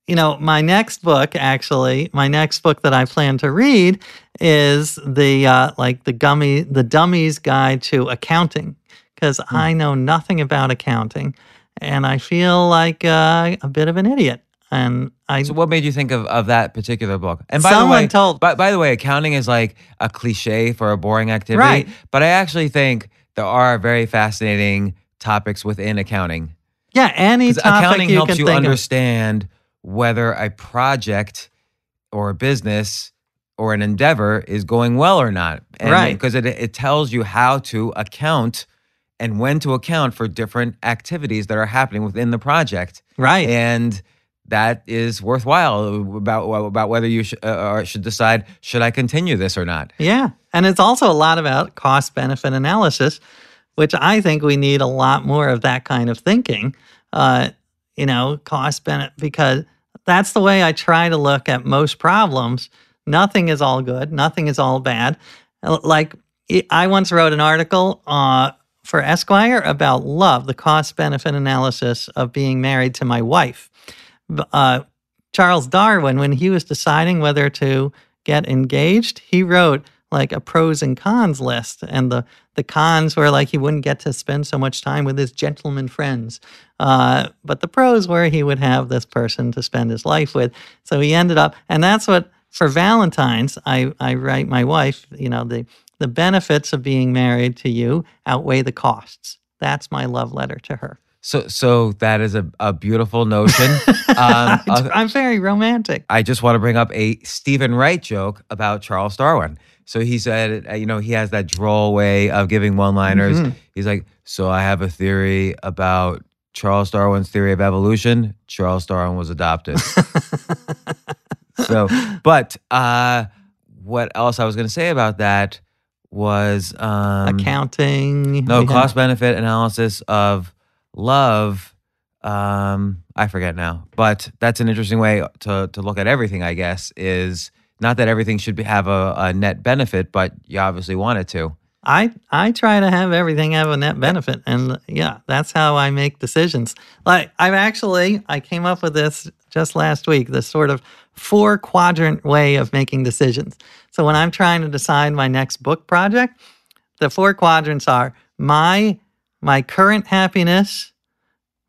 you know, my next book, actually, my next book that I plan to read is the uh, like the gummy, the dummies Guide to Accounting, because I know nothing about accounting, and I feel like uh, a bit of an idiot. And I, So what made you think of, of that particular book? And by the Someone way, told- by, by the way, accounting is like a cliche for a boring activity. Right. But I actually think there are very fascinating topics within accounting. yeah, any topic accounting you helps can you think of. understand whether a project or a business or an endeavor is going well or not. And Right. Because it, it tells you how to account and when to account for different activities that are happening within the project. Right. And that is worthwhile about about whether you sh- uh, or should decide should I continue this or not. Yeah. And it's also a lot about cost benefit analysis, which I think we need a lot more of that kind of thinking. Uh, you know, cost benefit, because that's the way I try to look at most problems. Nothing is all good, nothing is all bad. Like, I- I once wrote an article uh, for Esquire about love, the cost benefit analysis of being married to my wife. Uh, Charles Darwin, when he was deciding whether to get engaged, he wrote, like a pros and cons list, and the the cons were like he wouldn't get to spend so much time with his gentleman friends, uh, but the pros were he would have this person to spend his life with. So he ended up, and that's what for Valentine's I I write my wife, you know the the benefits of being married to you outweigh the costs. That's my love letter to her. So, so that is a, a beautiful notion. (laughs) Um, uh, I'm very romantic. I just want to bring up a Steven Wright joke about Charles Darwin. So he said, uh, you know, he has that droll way of giving one-liners. Mhm. He's like, "So I have a theory about Charles Darwin's theory of evolution. Charles Darwin was adopted." (laughs) so, but uh, what else I was going to say about that was um, Accounting. no cost benefit analysis of love. Um, I forget now, but that's an interesting way to to look at everything. I guess is not that everything should be, have a, a net benefit, but you obviously want it to. I I try to have everything have a net benefit, and yeah, that's how I make decisions. Like I've actually I came up with this just last week. This sort of four quadrant way of making decisions. So when I'm trying to decide my next book project, the four quadrants are my my current happiness,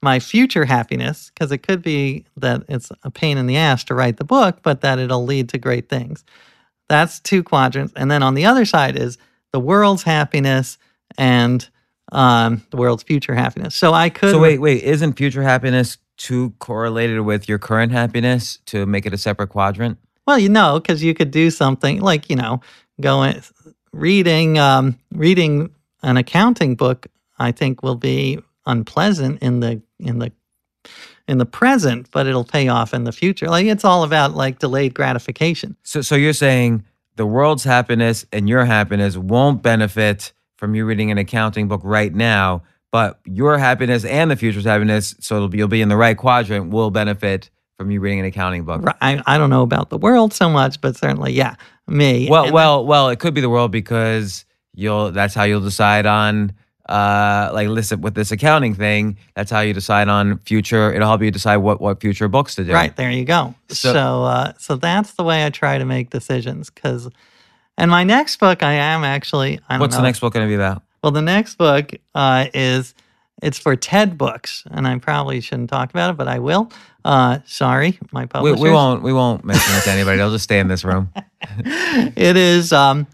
my future happiness, because it could be that it's a pain in the ass to write the book, but that it'll lead to great things. That's two quadrants, and then on the other side is the world's happiness and um, the world's future happiness. So I could So wait, wait, isn't future happiness too correlated with your current happiness to make it a separate quadrant? Well, you know, because you could do something like you know, going reading um, reading an accounting book. I think will be unpleasant in the in the in the present, but it'll pay off in the future. Like it's all about like delayed gratification. So, so you're saying the world's happiness and your happiness won't benefit from you reading an accounting book right now, but your happiness and the future's happiness, so it'll be, you'll be in the right quadrant, will benefit from you reading an accounting book. I, I don't know about the world so much, but certainly, yeah, me. Well, And- well, well, it could be the world because you'll. That's how you'll decide on. Uh, like listen with this accounting thing. That's how you decide on future. It'll help you decide what what future books to do. Right there, you go. So- So, uh, so that's the way I try to make decisions. Because, and my next book, I am actually. I don't What's the next book going to be about? Well, the next book uh, is it's for TED Books, and I probably shouldn't talk about it, but I will. Uh, sorry, my We, we won't. We won't mention it to anybody. They'll just stay in this room. (laughs) it is um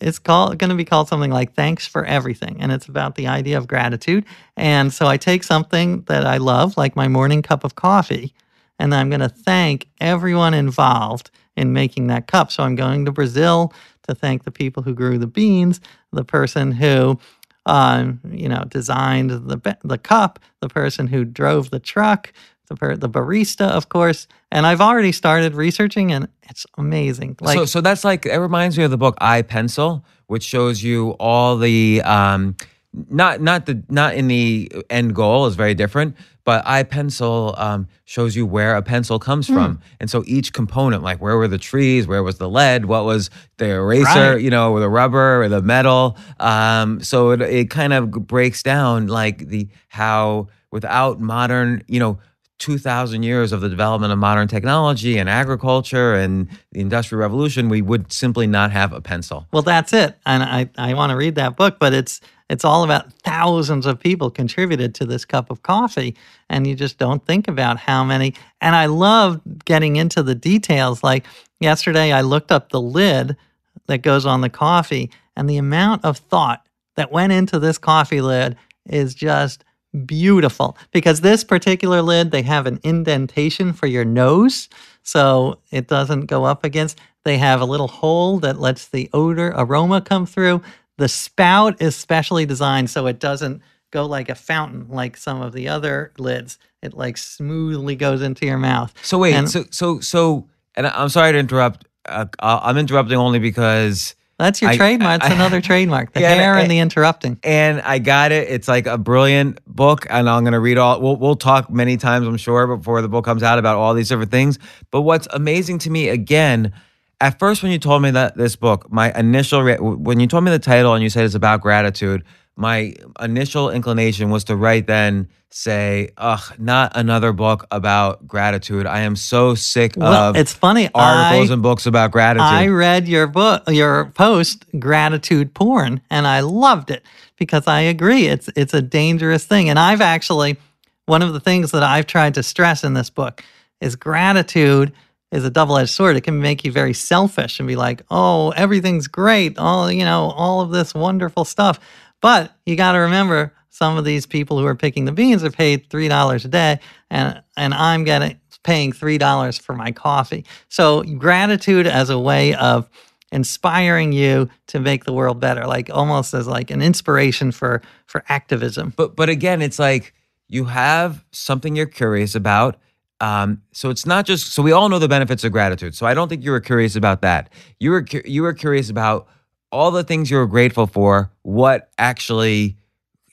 it's called going to be called something like thanks for everything and it's about the idea of gratitude. And so i take something that i love like my morning cup of coffee and i'm going to thank everyone involved in making that cup. So i'm going to brazil to thank the people who grew the beans the person who um, you know designed the the cup the person who drove the truck the, per- the barista of course and i've already started researching and it's amazing like so, so that's like it reminds me of the book I Pencil, which shows you all the um, not not the not in the end goal is very different, but I Pencil um, shows you where a pencil comes from, and so each component, like where were the trees, where was the lead, what was the eraser, Right. you know, or the rubber or the metal. Um, so it it kind of breaks down like the how without modern, you know. 2000 years of the development of modern technology and agriculture and the industrial revolution we would simply not have a pencil Well, that's it. And I, I want to read that book, but it's it's all about thousands of people contributed to this cup of coffee. And you just don't think about how many. And I love getting into the details. Like yesterday, I looked up the lid that goes on the coffee, and the amount of thought that went into this coffee lid is just beautiful. Because this particular lid they have an indentation for your nose so it doesn't go up against. They have a little hole that lets the odor aroma come through. The spout is specially designed so it doesn't go like a fountain like some of the other lids. It like smoothly goes into your mouth. So wait And- so so so and i'm sorry to interrupt uh, uh, i'm interrupting only because that's your I- trademark it's another (laughs) trademark the Yeah, and hair I- and the interrupting and I got it. It's like a brilliant book, and I'm gonna read all. We'll we'll talk many times, I'm sure, before the book comes out about all these different things. But what's amazing to me again, at first when you told me that this book, my initial re- when you told me the title and you said it's about gratitude, my initial inclination was to right then say, ugh, not another book about gratitude. I am so sick Well, of it's funny. articles I, and books about gratitude. I read your book, your post, gratitude porn, and I loved it because I agree. It's it's a dangerous thing, and I've actually one of the things that I've tried to stress in this book is gratitude is a double-edged sword. It can make you very selfish and be like, "Oh, everything's great. All you know, all of this wonderful stuff." But you got to remember, some of these people who are picking the beans are paid three dollars a day, and and I'm getting paying three dollars for my coffee. So gratitude as a way of inspiring you to make the world better, like almost as like an inspiration for for activism. but but again, it's like you have something you're curious about. Um, so it's not just so we all know the benefits of gratitude. So I don't think you were curious about that. You were you were curious about all the things you were grateful for. What actually,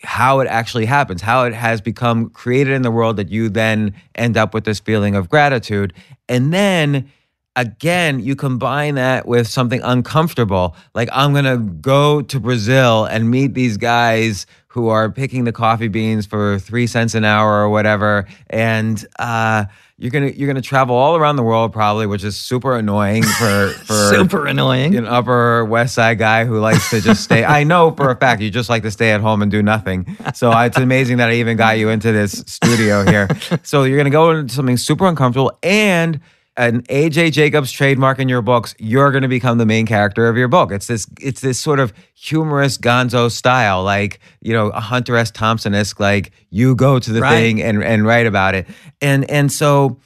how it actually happens, how it has become created in the world that you then end up with this feeling of gratitude, and then again, you combine that with something uncomfortable. Like, I'm going to go to Brazil and meet these guys who are picking the coffee beans for three cents an hour or whatever. And, uh, you're gonna you're gonna travel all around the world probably, which is super annoying for (laughs) for Super annoying. an Upper West Side guy who likes to just stay. I know for a fact you just like to stay at home and do nothing. So it's amazing that I even got you into this studio here. So you're gonna go into something super uncomfortable and an AJ Jacobs trademark in your books, you're going to become the main character of your book. It's this, it's this sort of humorous Gonzo style, like you know, a Hunter S. Thompson esque. Like you go to the Right. thing and and write about it, and and so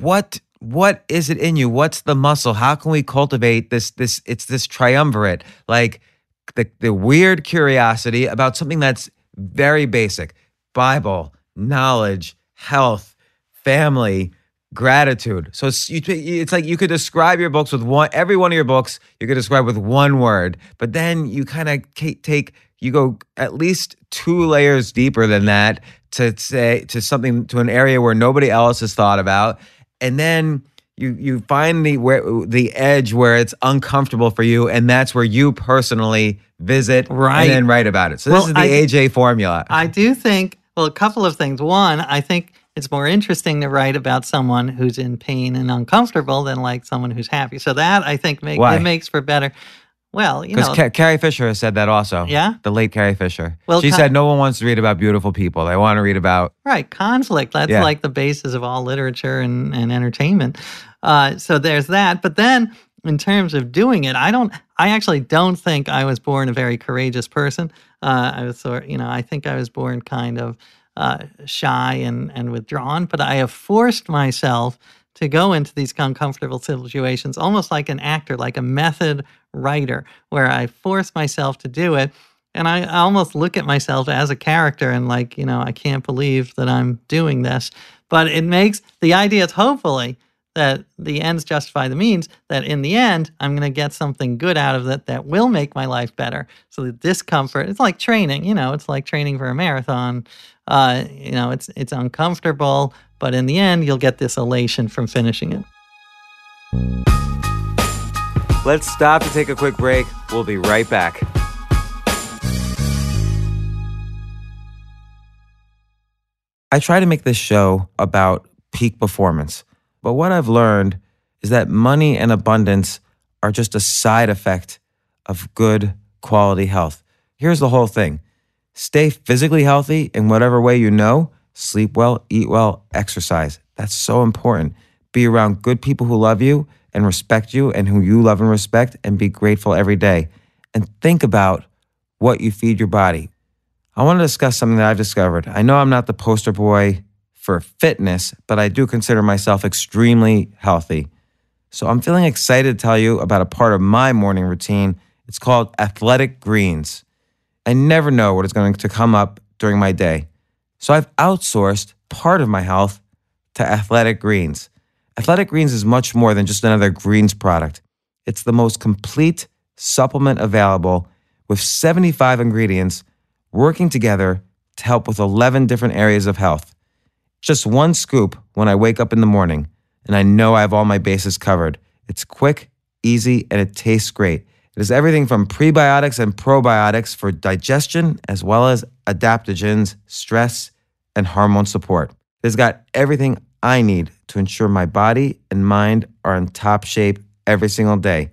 what what is it in you what's the muscle how can we cultivate this this it's this triumvirate like the the weird curiosity about something that's very basic bible knowledge health family gratitude so it's, you, it's like you could describe your books with one every one of your books you could describe with one word but then you kind of take you go at least two layers deeper than that to say to something to an area where nobody else has thought about and then you you find the where the edge where it's uncomfortable for you and that's where you personally visit Right. and then write about it so Well, this is the I- aj formula I do think, well, a couple of things. One, I think it's more interesting to write about someone who's in pain and uncomfortable than like someone who's happy. So that I think make, Why? it makes for better. Well, you know, Carrie Fisher has said that also. Yeah? the late Carrie Fisher. Well, she Ca- said no one wants to read about beautiful people. They want to read about right, conflict. That's Yeah. like the basis of all literature and, and entertainment. Uh, so there's that. But then in terms of doing it, I don't, I actually don't think I was born a very courageous person. Uh, I was sort, you know, I think I was born kind of uh, shy and, and withdrawn, but I have forced myself to go into these uncomfortable situations almost like an actor, like a method writer, where I force myself to do it. And I, I almost look at myself as a character and like, you know, I can't believe that I'm doing this. But it makes the idea is hopefully that the ends justify the means, that in the end, I'm going to get something good out of it that will make my life better. So the discomfort, it's like training, you know, it's like training for a marathon. Uh, you know, it's it's uncomfortable, but in the end, you'll get this elation from finishing it. Let's stop to take a quick break. We'll be right back. I try to make this show about peak performance, but what I've learned is that money and abundance are just a side effect of good quality health. Here's the whole thing stay physically healthy in whatever way you know, sleep well, eat well, exercise. That's so important. Be around good people who love you and respect you and who you love and respect, and be grateful every day. And think about what you feed your body. I want to discuss something that I've discovered. I know I'm not the poster boy for fitness, but I do consider myself extremely healthy. So I'm feeling excited to tell you about a part of my morning routine. It's called Athletic Greens. I never know what is going to come up during my day. So I've outsourced part of my health to Athletic Greens. Athletic Greens is much more than just another greens product. It's the most complete supplement available with 75 ingredients working together to help with 11 different areas of health. Just one scoop when I wake up in the morning, and I know I have all my bases covered. It's quick, easy, and it tastes great. It is everything from prebiotics and probiotics for digestion, as well as adaptogens, stress, and hormone support. It has got everything I need to ensure my body and mind are in top shape every single day.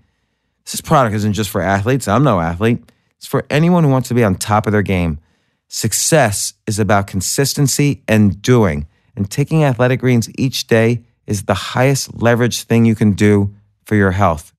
This product isn't just for athletes. I'm no athlete. It's for anyone who wants to be on top of their game. Success is about consistency and doing, and taking athletic greens each day is the highest leverage thing you can do for your health.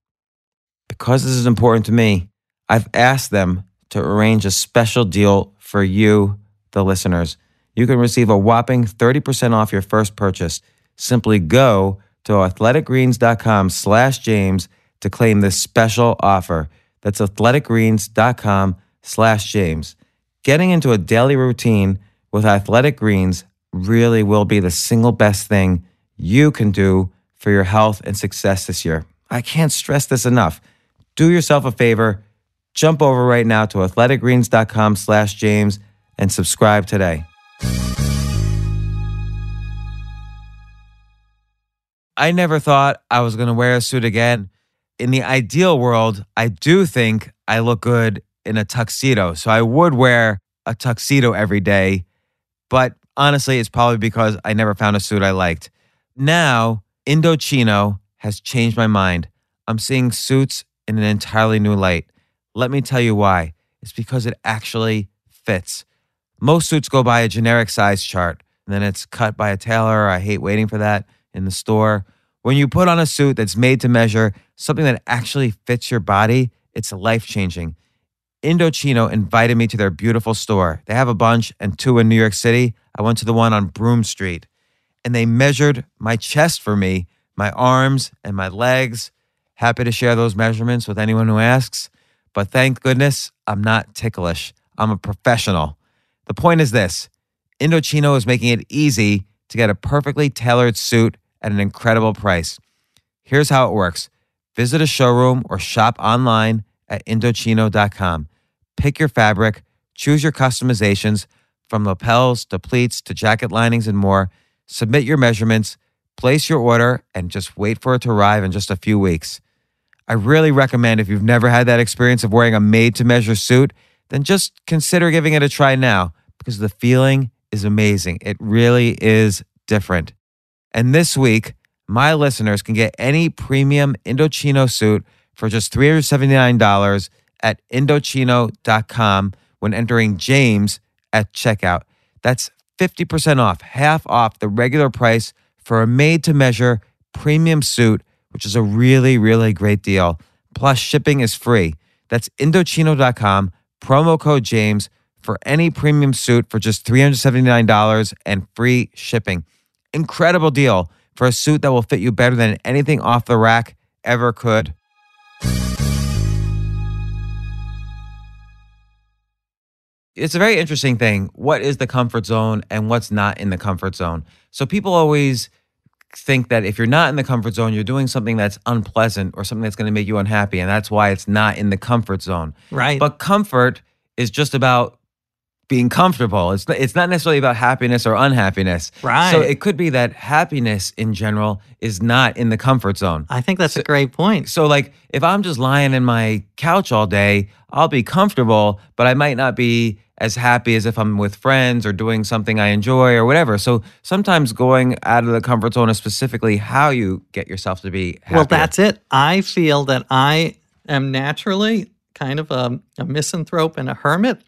Because this is important to me, I've asked them to arrange a special deal for you, the listeners. You can receive a whopping 30% off your first purchase. Simply go to athleticgreens.com slash James to claim this special offer. That's athleticgreens.com slash James. Getting into a daily routine with Athletic Greens really will be the single best thing you can do for your health and success this year. I can't stress this enough. Do yourself a favor, jump over right now to athleticgreens.com slash James and subscribe today. I never thought I was going to wear a suit again. In the ideal world, I do think I look good in a tuxedo. So I would wear a tuxedo every day. But honestly, it's probably because I never found a suit I liked. Now, Indochino has changed my mind. I'm seeing suits in an entirely new light. Let me tell you why. It's because it actually fits. Most suits go by a generic size chart, and then it's cut by a tailor. I hate waiting for that in the store. When you put on a suit that's made to measure, something that actually fits your body, it's life changing. Indochino invited me to their beautiful store. They have a bunch and two in New York City. I went to the one on Broome Street and they measured my chest for me, my arms and my legs. Happy to share those measurements with anyone who asks. But thank goodness I'm not ticklish. I'm a professional. The point is this Indochino is making it easy to get a perfectly tailored suit at an incredible price. Here's how it works visit a showroom or shop online at Indochino.com. Pick your fabric, choose your customizations from lapels to pleats to jacket linings and more. Submit your measurements, place your order, and just wait for it to arrive in just a few weeks. I really recommend if you've never had that experience of wearing a made to measure suit, then just consider giving it a try now because the feeling is amazing. It really is different. And this week, my listeners can get any premium Indochino suit for just $379 at Indochino.com when entering James at checkout. That's 50% off, half off the regular price for a made to measure premium suit, which is a really, really great deal. Plus, shipping is free. That's Indochino.com, promo code James for any premium suit for just $379 and free shipping. Incredible deal for a suit that will fit you better than anything off the rack ever could. It's a very interesting thing. What is the comfort zone and what's not in the comfort zone? So people always think that if you're not in the comfort zone, you're doing something that's unpleasant or something that's going to make you unhappy. And that's why it's not in the comfort zone. Right. But comfort is just about being comfortable. It's it's not necessarily about happiness or unhappiness. Right. So it could be that happiness in general is not in the comfort zone. I think that's a great point. So like if I'm just lying in my couch all day, I'll be comfortable, but I might not be as happy as if I'm with friends or doing something I enjoy or whatever. So sometimes going out of the comfort zone is specifically how you get yourself to be happy. Well, that's it. I feel that I am naturally kind of a, a misanthrope and a hermit,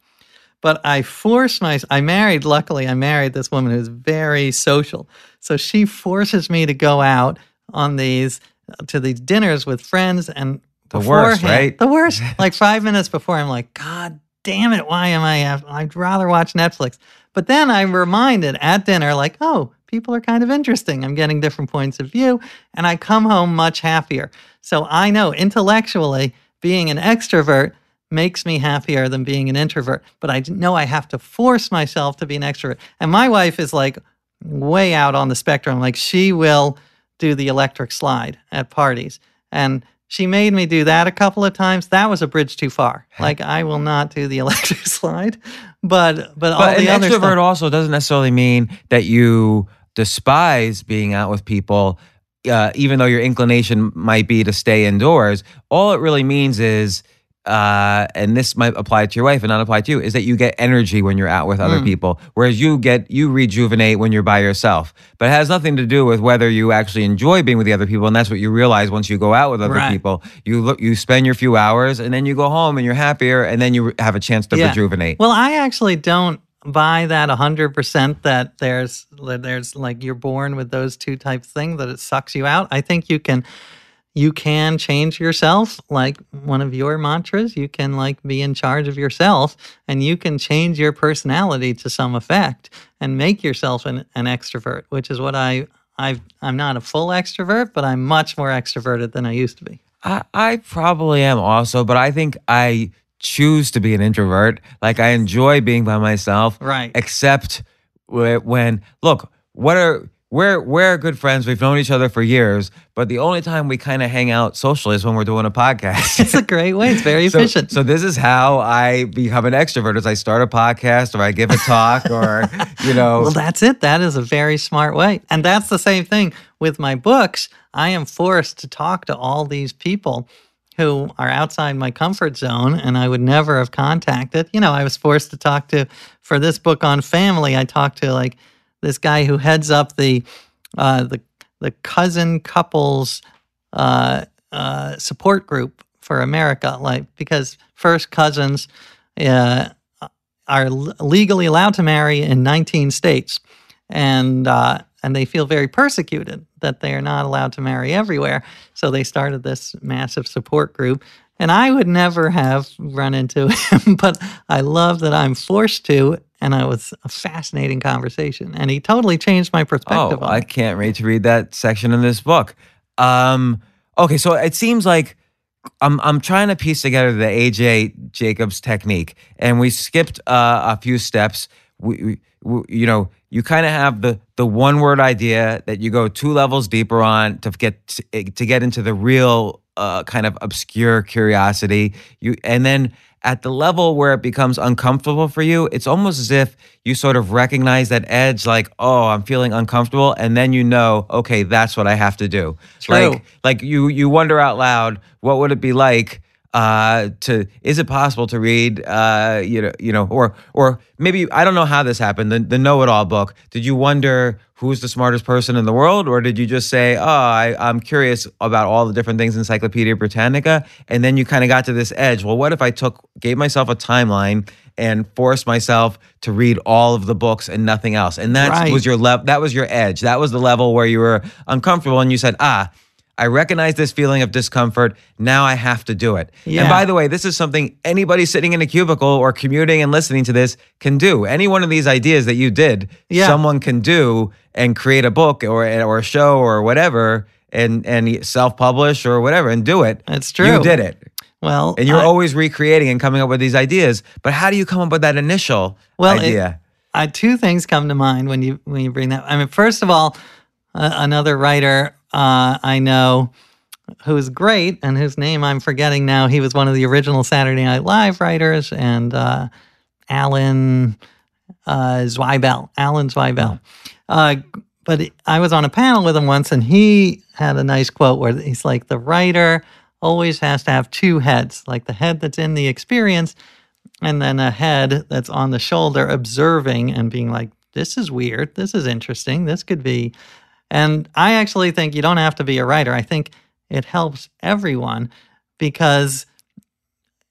but I force my. I married. Luckily, I married this woman who's very social, so she forces me to go out on these uh, to these dinners with friends and. The worst, right? The worst. (laughs) Like five minutes before, I'm like, God damn it, why am I? I'd rather watch Netflix. But then I'm reminded at dinner, like, oh, people are kind of interesting. I'm getting different points of view, and I come home much happier. So I know intellectually, being an extrovert makes me happier than being an introvert. But I know I have to force myself to be an extrovert. And my wife is like way out on the spectrum. Like she will do the electric slide at parties. And she made me do that a couple of times. That was a bridge too far. Like I will not do the (laughs) electric slide, but but, all the other extrovert stuff. also doesn't necessarily mean that you despise being out with people, uh, even though your inclination might be to stay indoors. All it really means is uh, and this might apply to your wife and not apply to you, is that you get energy when you're out with other people, whereas you get you rejuvenate when you're by yourself. But it has nothing to do with whether you actually enjoy being with the other people, and that's what you realize once you go out with other Right. people. You look, you spend your few hours, and then you go home and you're happier, and then you have a chance to rejuvenate. Well, I actually don't buy that 100% that there's there's like you're born with those two types of things that it sucks you out. I think you can you can change yourself like one of your mantras you can like be in charge of yourself and you can change your personality to some effect and make yourself an, an extrovert which is what i I've, i'm not a full extrovert but i'm much more extroverted than i used to be I, I probably am also, but I think I choose to be an introvert. Like I enjoy being by myself. Right. Except when, look, what are, we're, we're good friends. We've known each other for years, but the only time we kind of hang out socially is when we're doing a podcast. it's a great way it's very (laughs) So, efficient so this is how I become an extrovert: is I start a podcast, or I give a talk, or (laughs) you know, Well, that's it. That is a very smart way. And that's the same thing with my books. I am forced to talk to all these people who are outside my comfort zone and I would never have contacted. You know, I was forced to talk to, for this book on family, I talked to like this guy who heads up the, uh, the, the cousin couples uh, uh, support group for America, like because first cousins uh, are l- legally allowed to marry in 19 states, and uh, and they feel very persecuted that they are not allowed to marry everywhere. So they started this massive support group. And I would never have run into (laughs) him, but I love that I'm forced to. And it was a fascinating conversation. And he totally changed my perspective Oh, I it. can't wait to read that section in this book. Um, okay, so it seems like I'm I'm trying to piece together the AJ Jacobs technique, and we skipped uh, a few steps. We, we, we you know you kind of have the the one word idea that you go two levels deeper on to get to, to get into the real uh, kind of obscure curiosity. You and then at the level where it becomes uncomfortable for you, it's almost as if you sort of recognize that edge, like, oh, I'm feeling uncomfortable, and then you know, okay, that's what I have to do. True. Like, like you you wonder out loud, what would it be like uh, to? Is it possible to read? Uh, you know, you know, or or maybe I don't know how this happened. The, the Know It All book. Did you wonder who's the smartest person in the world, or did you just say, oh, I, I'm curious about all the different things in Encyclopedia Britannica, and then you kind of got to this edge? Well, what if I took gave myself a timeline? And forced myself to read all of the books and nothing else, and that Right. was your level. That was your edge. That was the level where you were uncomfortable, and you said, "Ah, I recognize this feeling of discomfort. Now I have to do it. Yeah. And by the way, this is something anybody sitting in a cubicle or commuting and listening to this can do. Any one of these ideas that you did, Yeah. someone can do and create a book or or a show or whatever and and self-publish or whatever and do it. That's true. You did it. Well, And you're I- always recreating and coming up with these ideas. But how do you come up with that initial Well, it- idea? uh, two things come to mind when you when you bring that. I mean, first of all, uh, another writer uh, I know who's great and whose name I'm forgetting now. He was one of the original Saturday Night Live writers, and uh, Alan uh, Zweibel. Alan Zweibel. Uh, but I was on a panel with him once, and he had a nice quote where he's like, "The writer always has to have two heads, like the head that's in the experience." and then a head that's on the shoulder observing and being like this is weird this is interesting this could be and i actually think you don't have to be a writer. I think it helps everyone because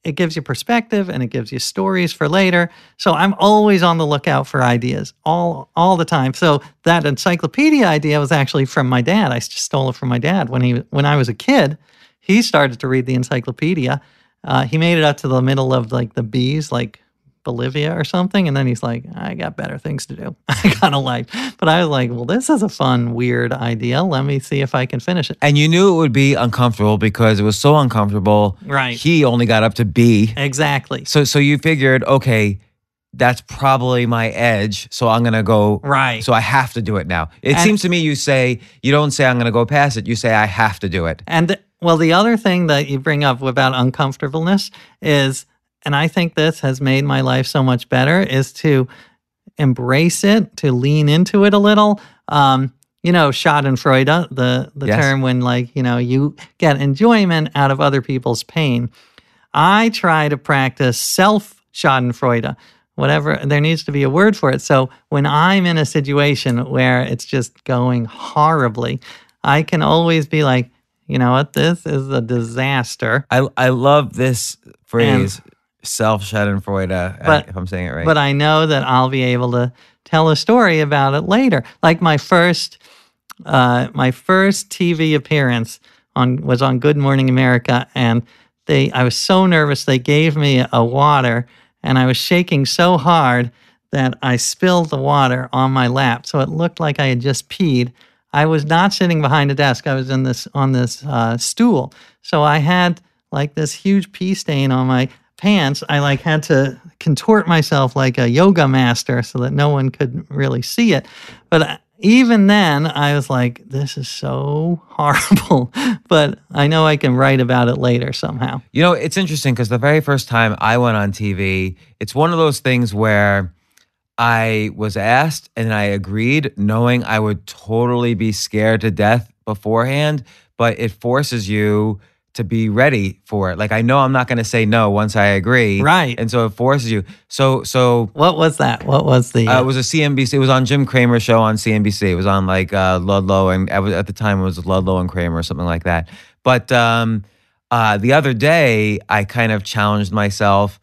it gives you perspective and it gives you stories for later. So i'm always on the lookout for ideas all all the time. So that encyclopedia idea was actually from my dad. I stole it from my dad when he when i was a kid. He started to read the encyclopedia. Uh, he made it up to the middle of like the bees, like Bolivia or something, and then he's like, "I got better things to do. (laughs) I got a life." But I was like, "Well, this is a fun, weird idea. Let me see if I can finish it." And you knew it would be uncomfortable because it was so uncomfortable. Right. He only got up to B. Exactly. So so you figured, okay, that's probably my edge. So I'm gonna go Right. So I have to do it now. It And- seems to me you say you don't say I'm gonna go past it. You say I have to do it. And well, the other thing that you bring up about uncomfortableness is, and I think this has made my life so much better, is to embrace it, to lean into it a little. Um, you know, Schadenfreude, the the Yes. term when like you know you get enjoyment out of other people's pain. I try to practice self Schadenfreude, whatever. There needs to be a word for it. So when I'm in a situation where it's just going horribly, I can always be like, you know what, this is a disaster. I I love this phrase, self Schadenfreude. But- if I'm saying it right. but I know that I'll be able to tell a story about it later. Like my first, uh, my first TV appearance on was on Good Morning America, and they I was so nervous they gave me a water, and I was shaking so hard that I spilled the water on my lap, so it looked like I had just peed. I was not sitting behind a desk. I was in this on this uh, stool, so I had like this huge pee stain on my pants. I like had to contort myself like a yoga master so that no one could really see it. But uh, even then, I was like, "This is so (laughs) horrible." but I know I can write about it later somehow. You know, it's interesting because the very first time I went on TV, it's one of those things where I was asked and I agreed, knowing I would totally be scared to death beforehand, but it forces you to be ready for it. Like I know I'm not going to say no once I agree. Right. And so it forces you. So so What was that? What was the? uh, it was a CNBC. It was on Jim Cramer's show on CNBC. It was on like uh, Kudlow and I was, at the time it was Kudlow and Cramer or something like that. But um, uh, the other day, I kind of challenged myself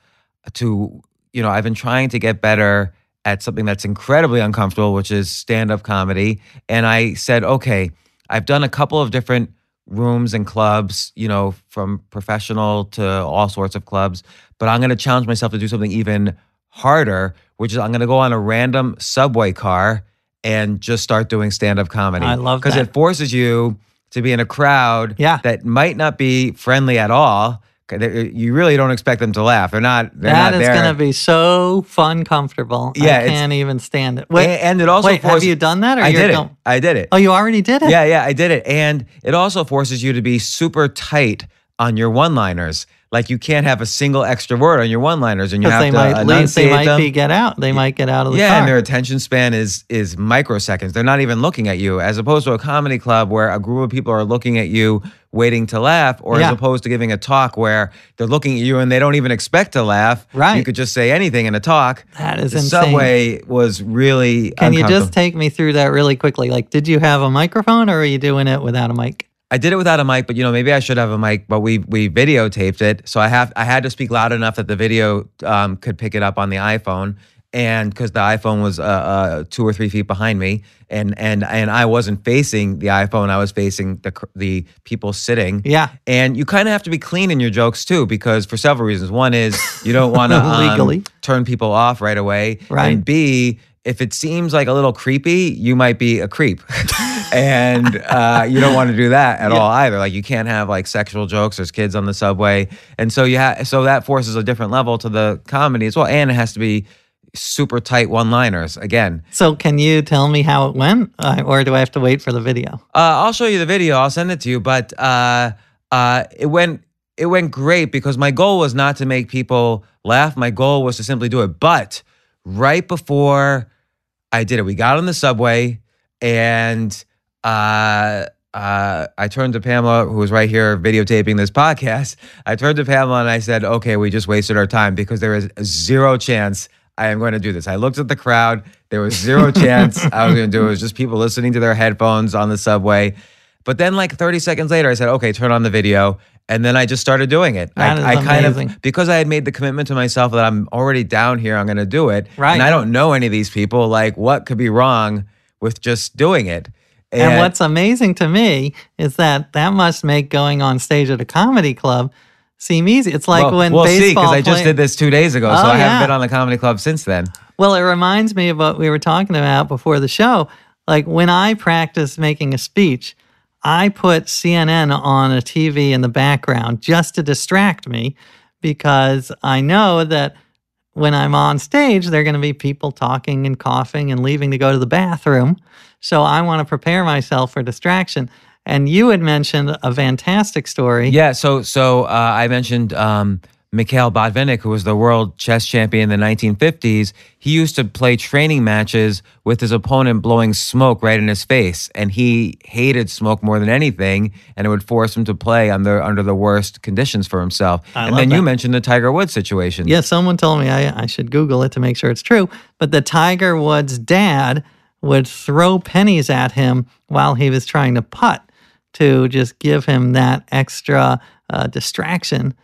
to, you know, I've been trying to get better at something that's incredibly uncomfortable, which is stand up comedy. And I said, okay, I've done a couple of different rooms and clubs, you know, from professional to all sorts of clubs, but I'm going to challenge myself to do something even harder, which is I'm going to go on a random subway car and just start doing stand up comedy. I love Because it forces you to be in a crowd Yeah. that might not be friendly at all. You really don't expect them to laugh. They're not. They're that not is going to be so fun, comfortable. Yeah, I can't even stand it. Wait, and it also wait, have you done that? Or I did it. don't- I did it. Oh, you already did it. Yeah, yeah, I did it. And it also forces you to be super tight on your one liners. Like you can't have a single extra word on your one liners and you have they to might leave. They might them. be get out. They might get out of the yeah, car. and their attention span is is microseconds. They're not even looking at you, as opposed to a comedy club where a group of people are looking at you, waiting to laugh, or Yeah. as opposed to giving a talk where they're looking at you and they don't even expect to laugh. Right. You could just say anything in a talk. That is the insane. Subway was really. Can you just take me through that really quickly? Like, did you have a microphone or are you doing it without a mic? I did it without a mic, but you know maybe I should have a mic. But we we videotaped it, so I have I had to speak loud enough that the video um, could pick it up on the iPhone, and because the iPhone was uh, uh, two or three feet behind me, and and and I wasn't facing the iPhone, I was facing the the people sitting. Yeah. And you kind of have to be clean in your jokes too, because for several reasons. One is you don't want to (laughs) Legally. turn people off right away, Right. And B, if it seems like a little creepy, you might be a creep. (laughs) and uh, you don't want to do that at Yeah. all either. Like you can't have like sexual jokes. There's kids on the subway, and so you have so that forces a different level to the comedy as well. And it has to be super tight one-liners. Again, So, can you tell me how it went, uh, or do I have to wait for the video? uh, I'll show you the video. I'll send it to you. But uh, uh, it went it went great because my goal was not to make people laugh. My goal was to simply do it. But right before I did it, we got on the subway and uh, uh, I turned to Pamela, who was right here videotaping this podcast. I turned to Pamela and I said, "Okay, we just wasted our time because there is zero chance." I am going to do this. I looked at the crowd. There was zero (laughs) chance I was going to do it. It was just people listening to their headphones on the subway. But then, like 30 seconds later, I said, okay, turn on the video. And then I just started doing it. That is I, I kind of, because I had made the commitment to myself that I'm already down here, I'm going to do it. Right. And I don't know any of these people. Like, what could be wrong with just doing it? And what's amazing to me is that that must make going on stage at a comedy club seem easy. It's like well, when we'll see, baseball because I just did this two days ago. so Oh, I yeah. haven't been on the comedy club since then. Well, it reminds me of what we were talking about before the show. Like when I practice making a speech, I put CNN on a TV in the background just to distract me because I know that when I'm on stage, there are going to be people talking and coughing and leaving to go to the bathroom. So I want to prepare myself for distraction. And you had mentioned a fantastic story. Yeah. So, so uh, I mentioned um, Mikhail Botvinnik, who was the world chess champion in the 1950s, he used to play training matches with his opponent blowing smoke right in his face, and he hated smoke more than anything, and it would force him to play under under the worst conditions for himself. I and then you mentioned the Tiger Woods situation. Yeah, someone told me I, I should Google it to make sure it's true. But the Tiger Woods dad would throw pennies at him while he was trying to putt to just give him that extra uh, distraction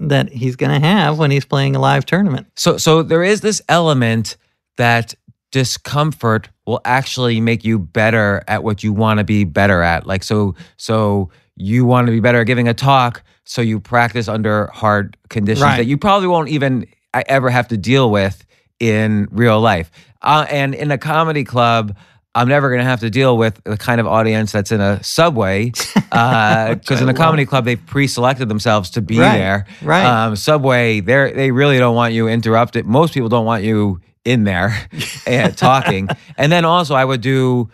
that he's going to have when he's playing a live tournament. So so there is this element that discomfort will actually make you better at what you want to be better at. Like so so you want to be better at giving a talk, so you practice under hard conditions Right. that you probably won't even uh, ever have to deal with in real life. Uh, and in a comedy club, I'm never going to have to deal with the kind of audience that's in a subway (laughs) because in a comedy club they've pre-selected themselves to be Right, there. right. Um, Subway, they they really don't want you interrupted. Most people don't want you in there (laughs) and talking. And then also, I would do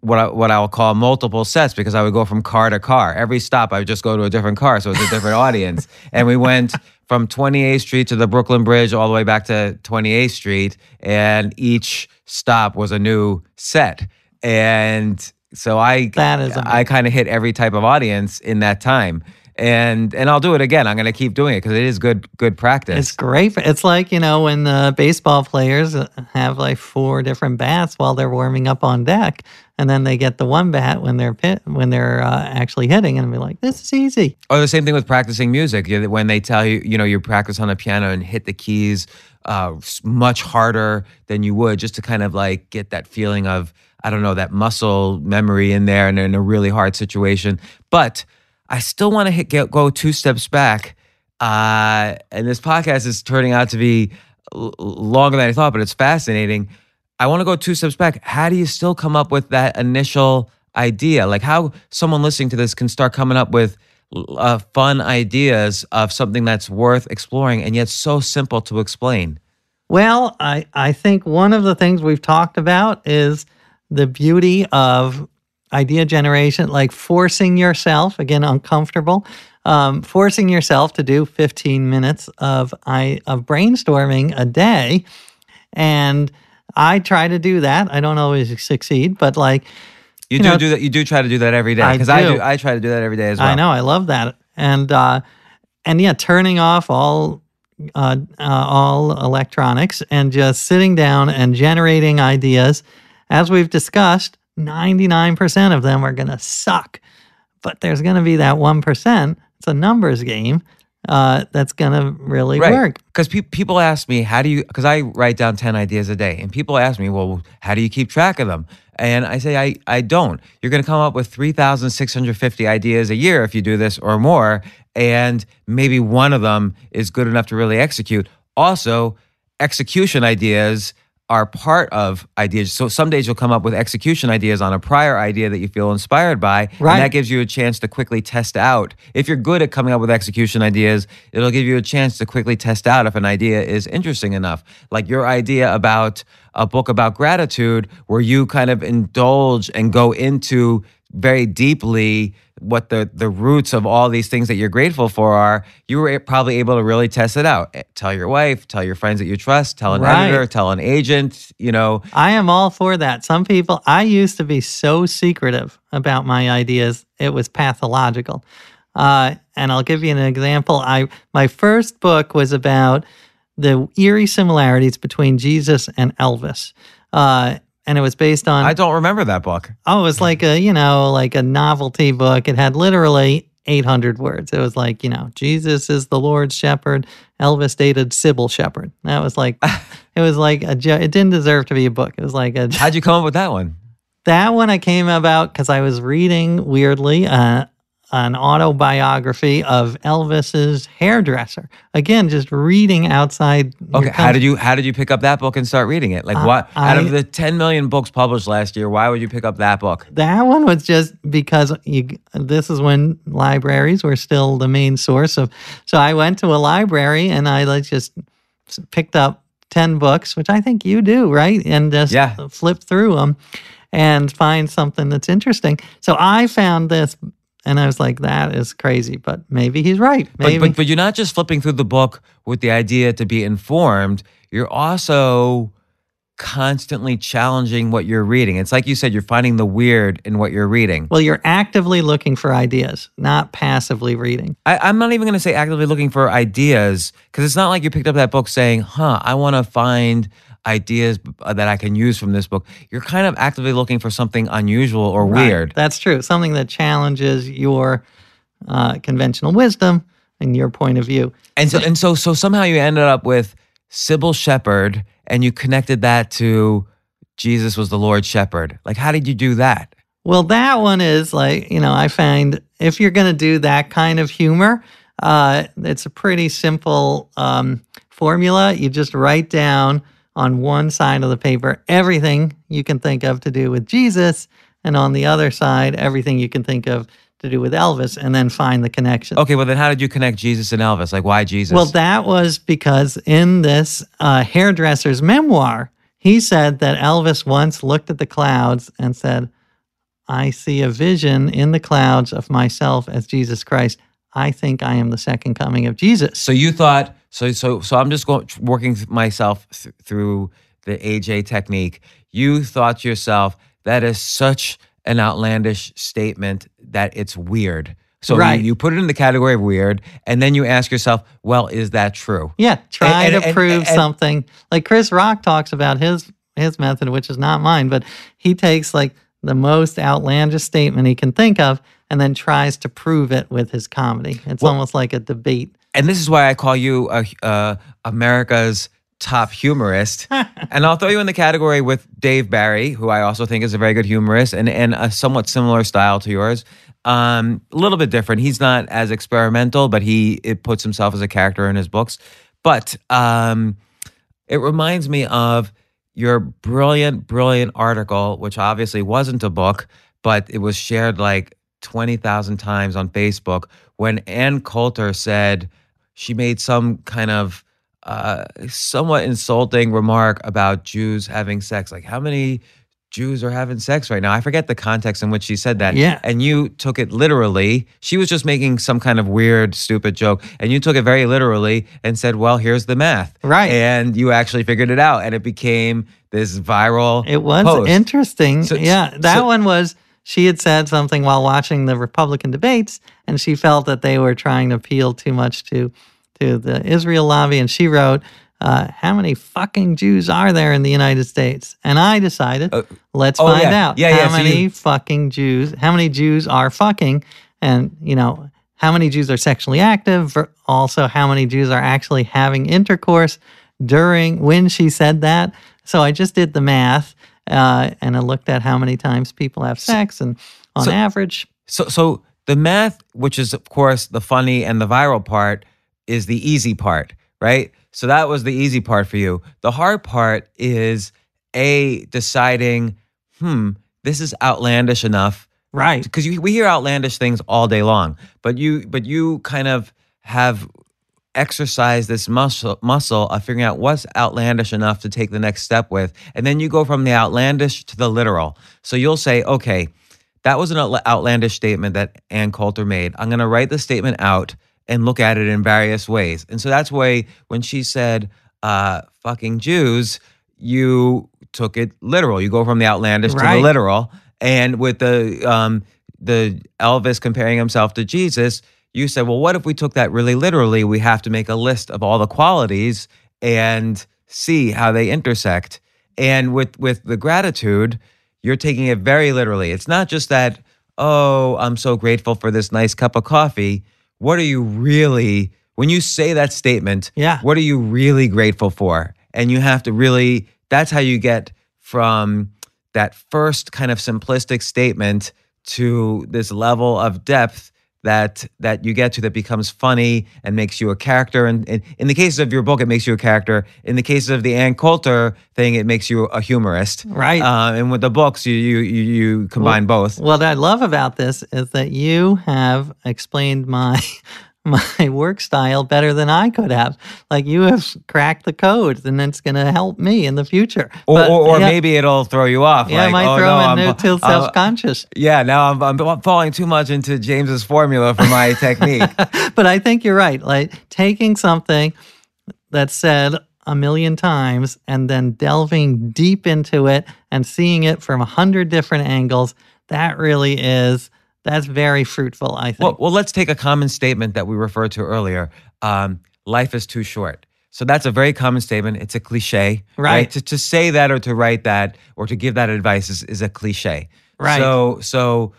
what I, what I will call multiple sets because I would go from car to car. Every stop, I would just go to a different car, so it's a different audience. And we went from 28th Street to the Brooklyn Bridge, all the way back to 28th Street, and each stop was a new set. And so I That is I kind of hit every type of audience in that time. And and I'll do it again. I'm going to keep doing it because it is good good practice. It's great. It's like, you know, when the baseball players have like four different bats while they're warming up on deck. And then they get the one bat when they're pit, when they're uh, actually hitting and be like, this is easy. Or the same thing with practicing music. When they tell you, you know, you practice on the piano and hit the keys uh, much harder than you would, just to kind of like get that feeling of, I don't know, that muscle memory in there and in a really hard situation. But I still want to go two steps back. Uh, and this podcast is turning out to be l- longer than I thought, but it's fascinating. I want to go two steps back. How do you still come up with that initial idea? Like how someone listening to this can start coming up with uh, fun ideas of something that's worth exploring and yet so simple to explain. Well, I, I think one of the things we've talked about is the beauty of idea generation, like forcing yourself, again, uncomfortable, um, forcing yourself to do 15 minutes of, I, of brainstorming a day. And I try to do that. I don't always succeed, but like, You, You do know, do that. You do try to do that every day because I do. do. I try to do that every day as well. I know, I love that. And, uh, and yeah, turning off all uh, uh, all electronics and just sitting down and generating ideas. As we've discussed, 99% of them are going to suck, but there's going to be that 1%. It's a numbers game uh, that's going to really work. Because pe- people ask me, how do you, because I write down 10 ideas a day, and people ask me, well, how do you keep track of them? And I say, I, I don't. You're going to come up with 3,650 ideas a year if you do this or more. And maybe one of them is good enough to really execute. Also, execution ideas are part of ideas. So some days you'll come up with execution ideas on a prior idea that you feel inspired by. Right. And that gives you a chance to quickly test out. If you're good at coming up with execution ideas, it'll give you a chance to quickly test out if an idea is interesting enough. Like your idea about a book about gratitude, where you kind of indulge and go into very deeply what the the roots of all these things that you're grateful for are, you were probably able to really test it out. Eh, Tell your wife, tell your friends that you trust, tell an Right. editor, tell an agent, you know. I am all for that. Some people, I used to be so secretive about my ideas, it was pathological. Uh, and I'll give you an example. I my first book was about the eerie similarities between Jesus and Elvis, uh, and it was based on. I don't remember that book. oh, it was like a you know like a novelty book. It had literally 800 words. It was like you know Jesus is the Lord's shepherd. Elvis dated Cybill Shepherd. That was like (laughs) it was like a it didn't deserve to be a book. It was like a How'd you come up with that one? that one I came about because I was reading weirdly uh, an autobiography of Elvis's hairdresser. Again, just reading outside. Okay, how did you how did you pick up that book and start reading it? Like Uh, what out I- of the 10 million books published last year, why would you pick up that book? That one was just because you. This is when libraries were still the main source of. So I went to a library and I like just picked up ten books, which I think you do, right? And just Yeah. flip through them and find something that's interesting. So I found this And I was like, that is crazy, but maybe he's right. Maybe. But, but but you're not just flipping through the book with the idea to be informed. You're also constantly challenging what you're reading. It's like you said, you're finding the weird in what you're reading. well, you're actively looking for ideas, not passively reading. I, I'm not even going to say actively looking for ideas because it's not like you picked up that book saying, huh, I want to find ideas uh, that I can use from this book. You're kind of actively looking for something unusual or Right. weird. That's true. Something that challenges your uh, conventional wisdom and your point of view. And so, and so, so somehow you ended up with Cybill Shepherd and you connected that to Jesus was the Lord Shepherd. Like, how did you do that? Well, that one is like, you know, I find if you're going to do that kind of humor, uh, it's a pretty simple um, formula. You just write down on one side of the paper everything you can think of to do with Jesus, and on the other side, everything you can think of to do with Elvis, and then find the connection. Okay, well, then how did you connect Jesus and Elvis? Like, why Jesus? Well, that was because in this uh, hairdresser's memoir, he said that Elvis once looked at the clouds and said, I see a vision in the clouds of myself as Jesus Christ. I think I am the second coming of Jesus. So you thought so so so I'm just going working myself th- through the AJ technique. You thought to yourself that is such an outlandish statement that it's weird. So Right. you, put it in the category of weird, and then you ask yourself, well, is that true? Yeah, try And- and- to and- prove something. Like Chris Rock talks about his his method, which is not mine, but he takes like the most outlandish statement he can think of and then tries to prove it with his comedy. It's almost like a debate. And this is why I call you a, uh, America's top humorist. (laughs) and I'll throw you in the category with Dave Barry, who I also think is a very good humorist and, and a somewhat similar style to yours. Um, a little bit different. He's not as experimental, but he it puts himself as a character in his books. But um, it reminds me of your brilliant, brilliant article, which obviously wasn't a book, but it was shared like 20,000 times on Facebook when Ann Coulter said she made some kind of uh, somewhat insulting remark about Jews having sex. Like, how many Jews are having sex right now? I forget the context in which she said that. Yeah. And you took it literally. She was just making some kind of weird, stupid joke. And you took it very literally and said, well, here's the math. Right. And you actually figured it out. And it became this viral. It was post. interesting. So- yeah, that so- one was she had said something while watching the Republican debates, and she felt that they were trying to appeal too much to to the Israel lobby, and she wrote. Uh, how many fucking Jews are there in the United States? And I decided, let's oh, find yeah. out Yeah, yeah, how so many you- fucking Jews, how many Jews are fucking, and you know how many Jews are sexually active. Also, how many Jews are actually having intercourse during when she said that. So I just did the math, uh, and I looked at how many times people have sex, and on so- average, So, so the math, which is of course the funny and the viral part, is the easy part, right? So that was the easy part for you. The hard part is a deciding, hmm, this is outlandish enough right? because we hear outlandish things all day long, but you but you kind of have exercised this muscle muscle of figuring out what's outlandish enough to take the next step with, and then you go from the outlandish to the literal. So you'll say, okay, that was an outlandish statement that Ann Coulter made. I'm going to write the statement out and look at it in various ways, and so that's why when she said, uh, "fucking Jews," you took it literal. You go from the outlandish to the literal, and with the um, the Elvis comparing himself to Jesus, you said, well, what if we took that really literally? We have to make a list of all the qualities and see how they intersect. And with with the gratitude, you're taking it very literally. It's not just that, oh, I'm so grateful for this nice cup of coffee. What are you really when you say that statement? Yeah. What are you really grateful for? And you have to really that's how you get from that first kind of simplistic statement to this level of depth that that you get to that becomes funny and makes you a character. And, and in the case of your book, it makes you a character. In the case of the Ann Coulter thing, it makes you a humorist. Right. Uh, and with the books, you you you, you combine both. What I love about this is that you have explained my (laughs) my (laughs) work style better than I could have. Like you have cracked the code, and it's going to help me in the future. Or, But, or, or yeah, maybe it'll throw you off. yeah, like, might oh, throw no, him I'm- into self conscious. Yeah, now I'm, I'm falling too much into James's formula for my (laughs) technique. but I think you're right. Like taking something that's said a million times and then delving deep into it and seeing it from a hundred different angles, that really is that's very fruitful, I think. Well, well, let's take a common statement that we referred to earlier. Um, life is too short. So that's a very common statement. It's a cliche, Right. To, to say that or to write that or to give that advice is, is a cliche. Right. So so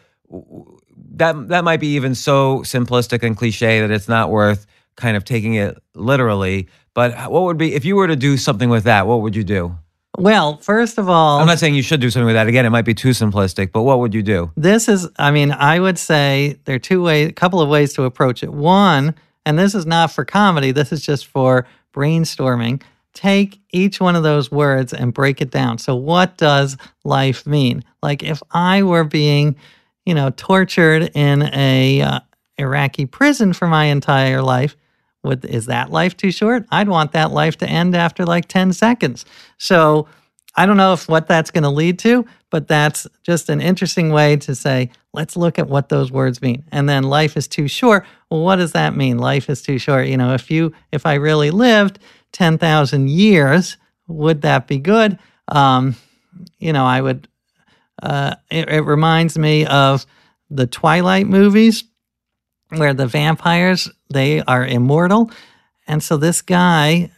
that that might be even so simplistic and cliche that it's not worth kind of taking it literally. But what would be if you were to do something with that? What would you do? Well, first of all, I'm not saying you should do something with that. Again, it might be too simplistic. But what would you do? this is i mean i would say there are two ways a couple of ways to approach it one and this is not for comedy this is just for brainstorming take each one of those words and break it down so what does life mean like if i were being you know tortured in a uh, iraqi prison for my entire life would is that life too short i'd want that life to end after like 10 seconds so I don't know if what that's going to lead to, but that's just an interesting way to say, let's look at what those words mean. And then life is too short. Well, what does that mean? Life is too short. You know, if you if I really lived 10,000 years, would that be good? Um, you know, I would uh, it, it reminds me of the Twilight movies where the vampires they are immortal. And so this guy,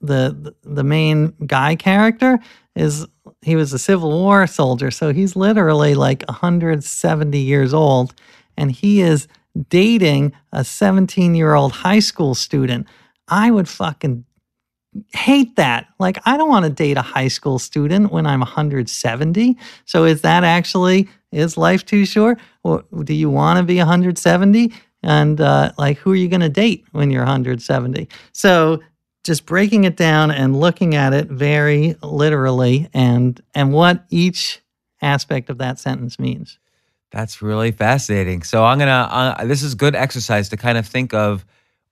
the the main guy character is he was a Civil War soldier, so he's literally like 170 years old, and he is dating a 17 year old high school student. I would fucking hate that. Like, I don't want to date a high school student when I'm 170. So, is that actually is life too short? Or do you want to be 170? And uh, like, who are you going to date when you're 170? So, just breaking it down and looking at it very literally and and what each aspect of that sentence means. That's really fascinating. So I'm gonna. Uh, this is good exercise to kind of think of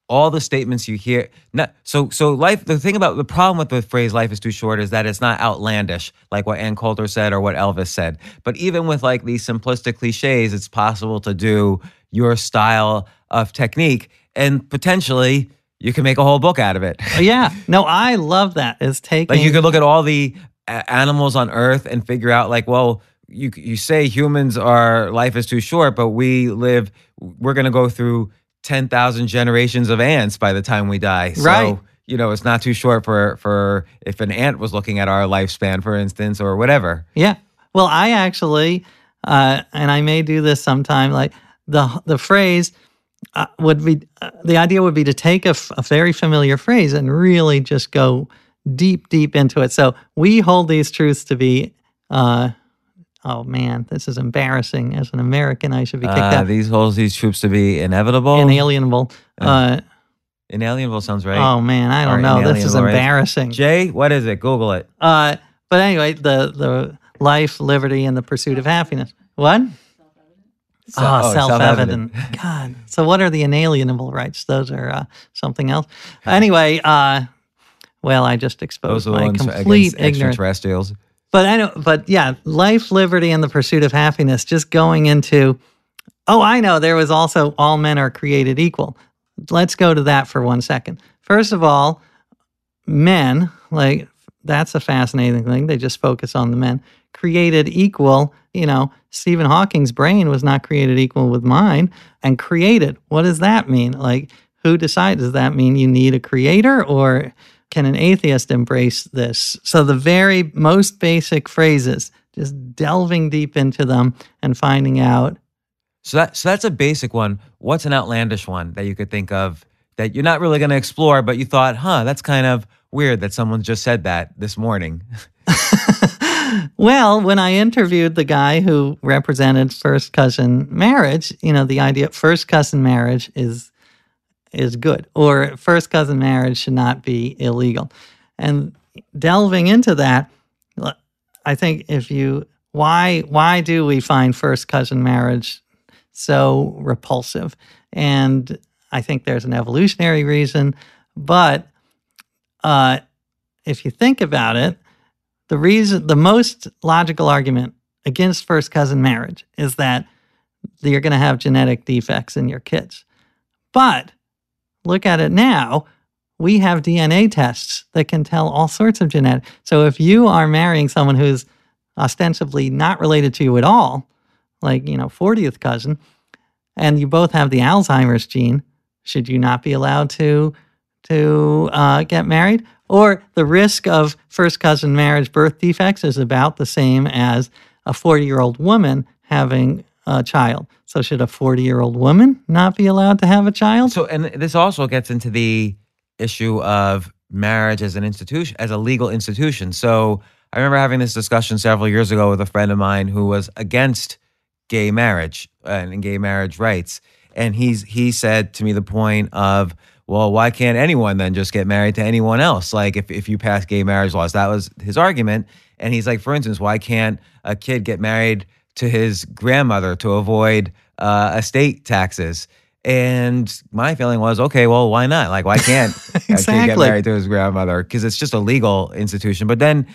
all the statements you hear. Not, so so life. The thing about the problem with the phrase "life is too short" is that it's not outlandish, like what Ann Coulter said or what Elvis said. But even with like these simplistic cliches, it's possible to do your style of technique, and potentially you can make a whole book out of it. (laughs) Oh, yeah, no, I love that. Is taking Like you could look at all the uh, animals on Earth and figure out, like, well, you you say humans are life is too short, but we live. We're going to go through ten thousand generations of ants by the time we die. So, Right. You know, it's not too short for for if an ant was looking at our lifespan, for instance, or whatever. Yeah. Well, I actually, uh, and I may do this sometime. Like the the phrase uh, would be uh, the idea would be to take a, f- a very familiar phrase and really just go deep, deep into it. So we hold these truths to be. Oh man, this is embarrassing. As an American, I should be kicked Uh, out. these holds these troops to be inevitable. Inalienable. Uh, Inalienable sounds right. oh man, I don't know. This is inalienable, right? embarrassing. Jay, what is it? Google it. Uh, but anyway, the the life, liberty, and the pursuit of happiness. What? So- oh, oh, self-evident. God. So what are the inalienable rights? Those are uh, something else. (laughs) Anyway, uh, well, I just exposed Those my ones complete ignorance. extraterrestrials. But I know, but yeah, life, liberty, and the pursuit of happiness. Just going into, oh, I know. There was also all men are created equal. Let's go to that for one second. First of all, men like that's a fascinating thing. They just focus on the men created equal. You know, Stephen Hawking's brain was not created equal with mine, and created. What does that mean? Like, who decides? Does that mean you need a creator or can an atheist embrace this? So, the very most basic phrases, just delving deep into them and finding out. So that so that's a basic one. What's an outlandish one that you could think of that you're not really going to explore, but you thought, huh, that's kind of weird that someone just said that this morning. (laughs) Well, when I interviewed the guy who represented first cousin marriage, you know, the idea of first cousin marriage is is good or first cousin marriage should not be illegal. And delving into that, I think if you why why do we find first cousin marriage so repulsive? And I think there's an evolutionary reason, but uh, if you think about it, the reason, the most logical argument against first cousin marriage is that you're going to have genetic defects in your kids. But look at it now. We have DNA tests that can tell all sorts of genetic. So if you are marrying someone who's ostensibly not related to you at all, like, you know, 40th cousin, and you both have the Alzheimer's gene, should you not be allowed to to uh, get married? Or the risk of first cousin marriage birth defects is about the same as a 40 year old woman having a child. So, should a 40 year old woman not be allowed to have a child? So, and this also gets into the issue of marriage as an institution, as a legal institution. So, I remember having this discussion several years ago with a friend of mine who was against gay marriage and gay marriage rights. And he's he said to me the point of, well, why can't anyone then just get married to anyone else? Like if, if you pass gay marriage laws, that was his argument. And he's like, for instance, why can't a kid get married to his grandmother to avoid uh, estate taxes? And my feeling was, okay, well, why not? Like, why can't (laughs) exactly. a kid get married to his grandmother? Because it's just a legal institution. But then,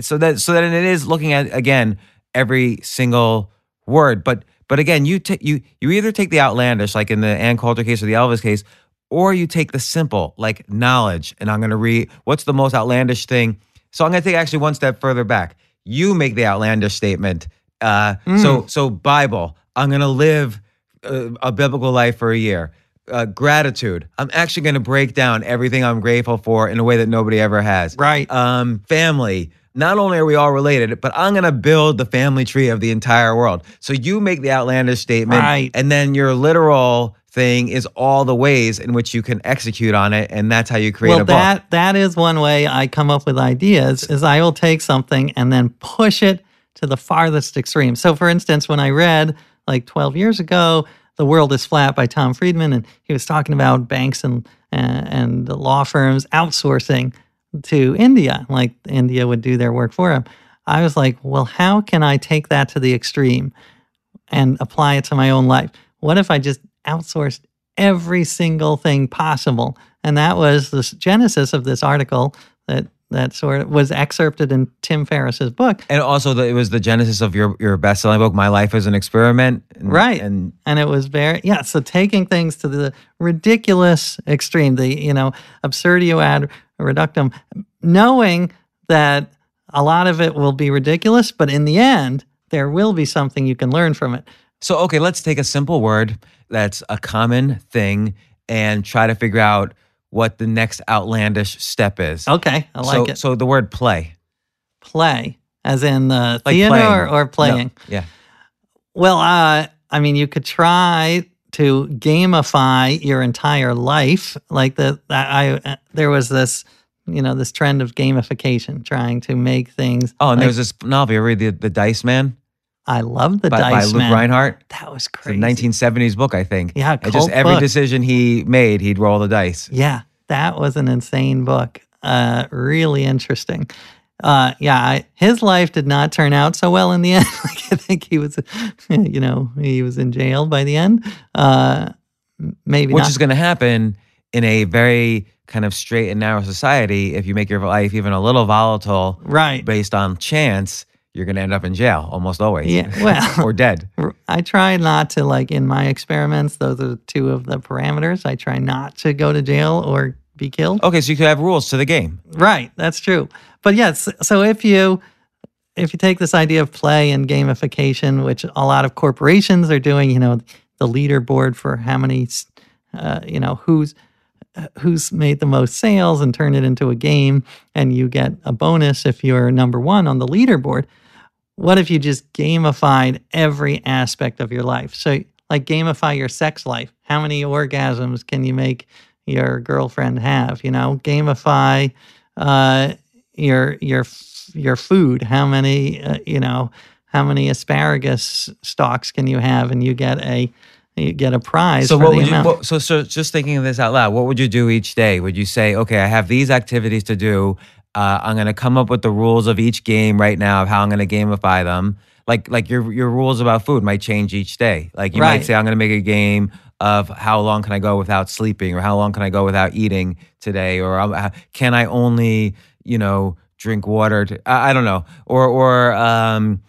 so that so then it is looking at again every single word. But but again, you take you you either take the outlandish, like in the Ann Coulter case or the Elvis case, or you take the simple, like knowledge. And I'm going to read what's the most outlandish thing. So I'm going to take actually one step further back. You make the outlandish statement. Uh, Mm. So so Bible. I'm going to live a, a biblical life for a year. Uh, gratitude. I'm actually going to break down everything I'm grateful for in a way that nobody ever has. Right. Um, family. Not only are we all related, but I'm going to build the family tree of the entire world. So you make the outlandish statement, Right. and then your literal thing is all the ways in which you can execute on it, and that's how you create well, a book. that that is one way I come up with ideas. Is I will take something and then push it to the farthest extreme. So, for instance, when I read like 12 years ago, "The World Is Flat" by Tom Friedman, and he was talking about banks and and, law firms outsourcing to India, like India would do their work for him. I was like, well, how can I take that to the extreme and apply it to my own life? What if I just outsourced every single thing possible? And that was the genesis of this article that that sort of was excerpted in Tim Ferriss's book. and also, the, it was the genesis of your your best selling book, "My Life as an Experiment." And, Right. And and it was very yeah so taking things to the ridiculous extreme the you know absurdio ad reductum knowing that a lot of it will be ridiculous but in the end there will be something you can learn from it So, okay, let's take a simple word that's a common thing and try to figure out what the next outlandish step is. okay i like so, it so the word play. play as in the Like theater playing. or, or No, playing yeah. Well, uh, I mean, you could try to gamify your entire life. Like the I, uh, there was this, you know, this trend of gamification, trying to make things. Oh, and like- there was this novel. You read the, the Dice Man I love the by, by Dice Luke Man. Rhinehart? That was It's a crazy. 1970s book, I think. Yeah, And just every book. decision he made, he'd roll the dice. Yeah, that was an insane book. Uh, really interesting. Uh, yeah, I, his life did not turn out so well in the (laughs) end. like I think he was, (laughs) you know, he was in jail by the end. Uh, maybe Which not. is going to happen in a very kind of straight and narrow society. If you make your life even a little volatile right. based on chance, you're going to end up in jail almost always. Yeah, (laughs) well- or dead. I try not to like in my experiments. Those are two of the parameters. I try not to go to jail or be killed. Okay, so you could have rules to the game. Right, that's true. But yes, so if you if you take this idea of play and gamification, which a lot of corporations are doing, you know, the leaderboard for how many, uh, you know, who's who's made the most sales and turn it into a game, and you get a bonus if you're number one on the leaderboard. What if you just gamified every aspect of your life? So, like, gamify your sex life. How many orgasms can you make your girlfriend have? You know, gamify uh, your your your food. How many uh, you know? How many asparagus stalks can you have, and you get a you get a prize So what would you? What, so so just thinking of this out loud, what would you do each day? Would you say, okay, I have these activities to do. Uh, I'm going to come up with the rules of each game right now of how I'm going to gamify them. Like like your your rules about food might change each day. Like you Right. might say, I'm going to make a game of how long can I go without sleeping or how long can I go without eating today or um, can I only, you know, drink water? To, I, I don't know. Or, or, um,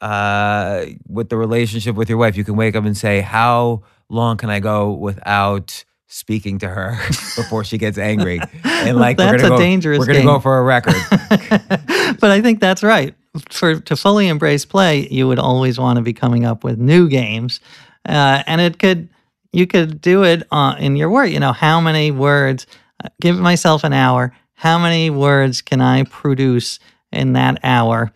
uh, with the relationship with your wife, you can wake up and say, how long can I go without speaking to her (laughs) before she gets angry? And like, That's we're gonna a go, dangerous We're gonna game. go for a record. (laughs) but I think that's right. For to fully embrace play, you would always want to be coming up with new games, uh, and it could you could do it uh, in your word. You know, how many words? Uh, give myself an hour. How many words can I produce in that hour,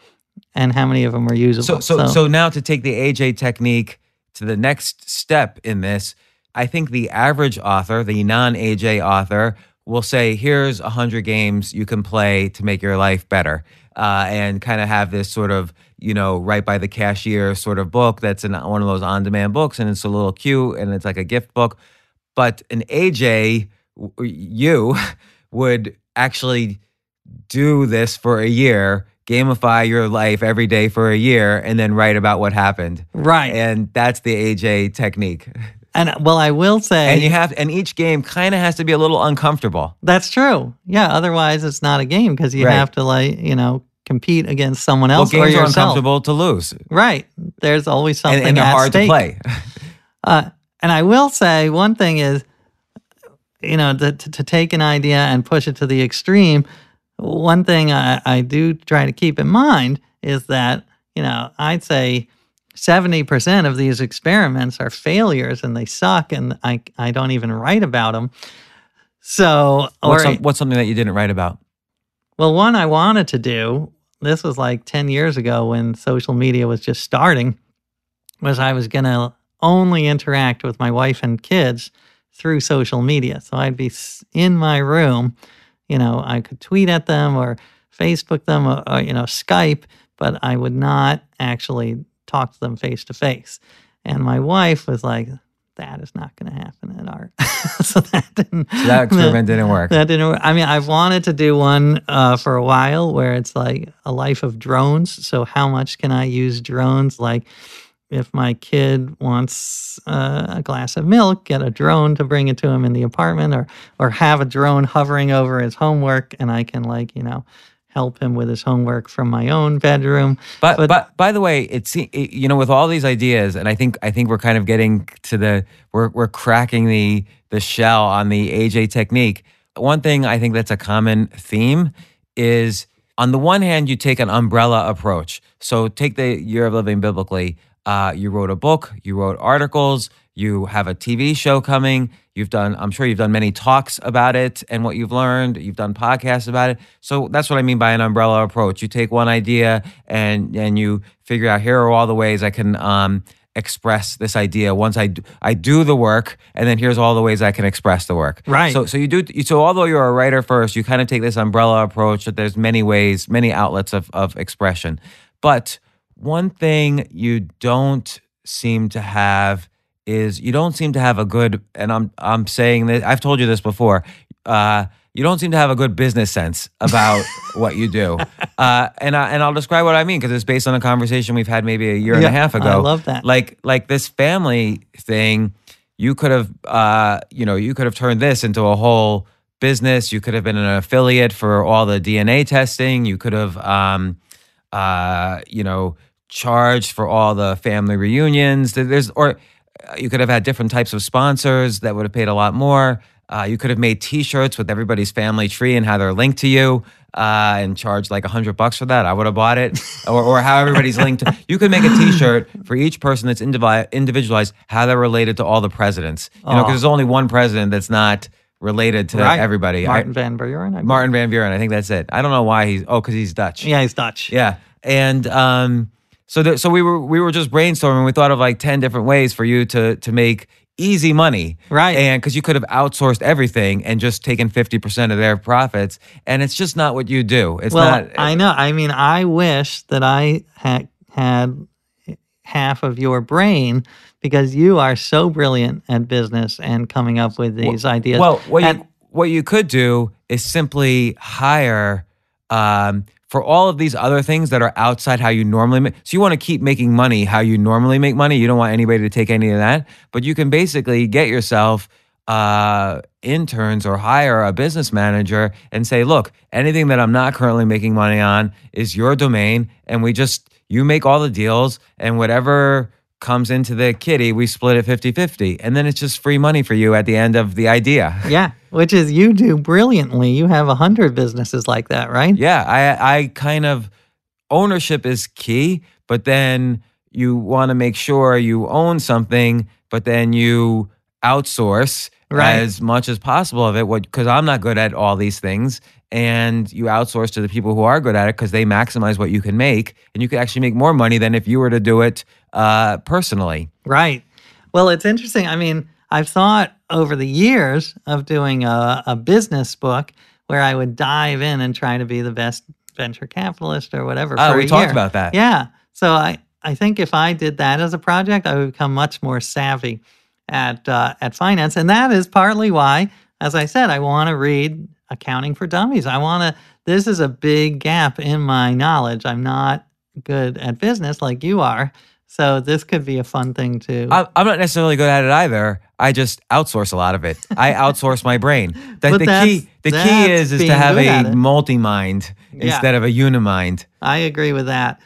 and how many of them are usable? So, so, so now to take the AJ technique to the next step in this, I think the average author, the non AJ author, will say, "Here's a hundred games you can play to make your life better," uh, and kind of have this sort of, you know, right by the cashier sort of book that's in one of those on-demand books, and it's a little cute, and it's like a gift book. But an AJ, you (laughs) would actually do this for a year, gamify your life every day for a year, and then write about what happened. right, And that's the AJ technique. (laughs) and well, I will say, And you have, and each game kind of has to be a little uncomfortable. That's true. Yeah. Otherwise, it's not a game because you Right. have to like you know compete against someone Well, else or games are uncomfortable to lose, Right. There's always and, something and they're at hard stake. to play. (laughs) Uh, and I will say one thing is, you know, to, to, to take an idea and push it to the extreme. One thing I, I do try to keep in mind is that you know I'd say. 70% of these experiments are failures and they suck and I, I don't even write about them. So, What's, or, some- what's something that you didn't write about? Well, one I wanted to do, this was like 10 years ago when social media was just starting, was I was going to only interact with my wife and kids through social media. So I'd be in my room, you know, I could tweet at them or Facebook them or, or you know, Skype, but I would not actually talk to them face to face. And my wife was like, that is not going to happen at art. (laughs) so that didn't. So (laughs) that experiment didn't work. That didn't work. I mean, I've wanted to do one uh, for a while where it's like a life of drones. So, how much can I use drones? Like, if my kid wants uh, a glass of milk, get a drone to bring it to him in the apartment, or or have a drone hovering over his homework, and I can like you know help him with his homework from my own bedroom. But, But- but by the way, it's it, you know with all these ideas, and I think I think we're kind of getting to the we're we're cracking the the shell on the AJ technique. One thing I think that's a common theme is on the one hand you take an umbrella approach. So take the year of living biblically. Uh, you wrote a book, you wrote articles, you have a TV show coming. You've done, I'm sure you've done many talks about it and what you've learned. You've done podcasts about it. So that's what I mean by an umbrella approach. You take one idea and and you figure out here are all the ways I can um, express this idea. Once I do, I do the work, and then here's all the ways I can express the work. Right. So so you do. So although you're a writer first, you kind of take this umbrella approach that there's many ways, many outlets of of expression. But one thing you don't seem to have is you don't seem to have a good and I'm I'm saying that I've told you this before. Uh, you don't seem to have a good business sense about (laughs) what you do, uh, and I, and I'll describe what I mean because it's based on a conversation we've had maybe a year and a half ago. I love that. Like like this family thing, you could have uh, you know you could have turned this into a whole business. You could have been an affiliate for all the DNA testing. You could have um, uh, you know charged for all the family reunions. There's or you could have had different types of sponsors that would have paid a lot more. Uh, you could have made T-shirts with everybody's family tree and how they're linked to you, uh, and charged like a hundred bucks for that. I would have bought it, (laughs) or, or how everybody's linked. To, you could make a T-shirt for each person that's indivi- individualized, how they're related to all the presidents. You know, because there's only one president that's not related to Right. everybody. I- Martin Van Buren. I. Martin Van Buren. I think that's it. I don't know why he's. Oh, because he's Dutch. Yeah, he's Dutch. Yeah, and um, so the, so we were we were just brainstorming. We thought of like ten different ways for you to to make easy money, Right. And because you could have outsourced everything and just taken fifty percent of their profits, and it's just not what you do. It's well, not. I know. I mean, I wish that I had had half of your brain because you are so brilliant at business and coming up with these ideas. Well, what And- you what you could do is simply hire um, for all of these other things that are outside how you normally make. So you want to keep making money how you normally make money. You don't want anybody to take any of that, but you can basically get yourself uh, interns or hire a business manager and say, look, anything that I'm not currently making money on is your domain. And we just, you make all the deals and whatever comes into the kitty, we split it 50 50. And then it's just free money for you at the end of the idea. Yeah, which is you do brilliantly. You have a hundred businesses like that, right? Yeah, I, I kind of, ownership is key, but then you want to make sure you own something, but then you outsource Right. as much as possible of it What because i'm not good at all these things and you outsource to the people who are good at it because they maximize what you can make and you can actually make more money than if you were to do it uh, personally Right. Well, it's interesting. I mean, I've thought over the years of doing a, a business book where I would dive in and try to be the best venture capitalist or whatever. Oh, we talked year. about that. Yeah. So I, I think if I did that as a project, I would become much more savvy at uh, at finance, and that is partly why, as I said, I want to read Accounting for Dummies. I want to. This is a big gap in my knowledge. I'm not good at business like you are, so this could be a fun thing too. I- i'm not necessarily good at it either i just outsource a lot of it i (laughs) outsource my brain the, the key the key is is to have a multi-mind Yeah. instead of a unimind I agree with that.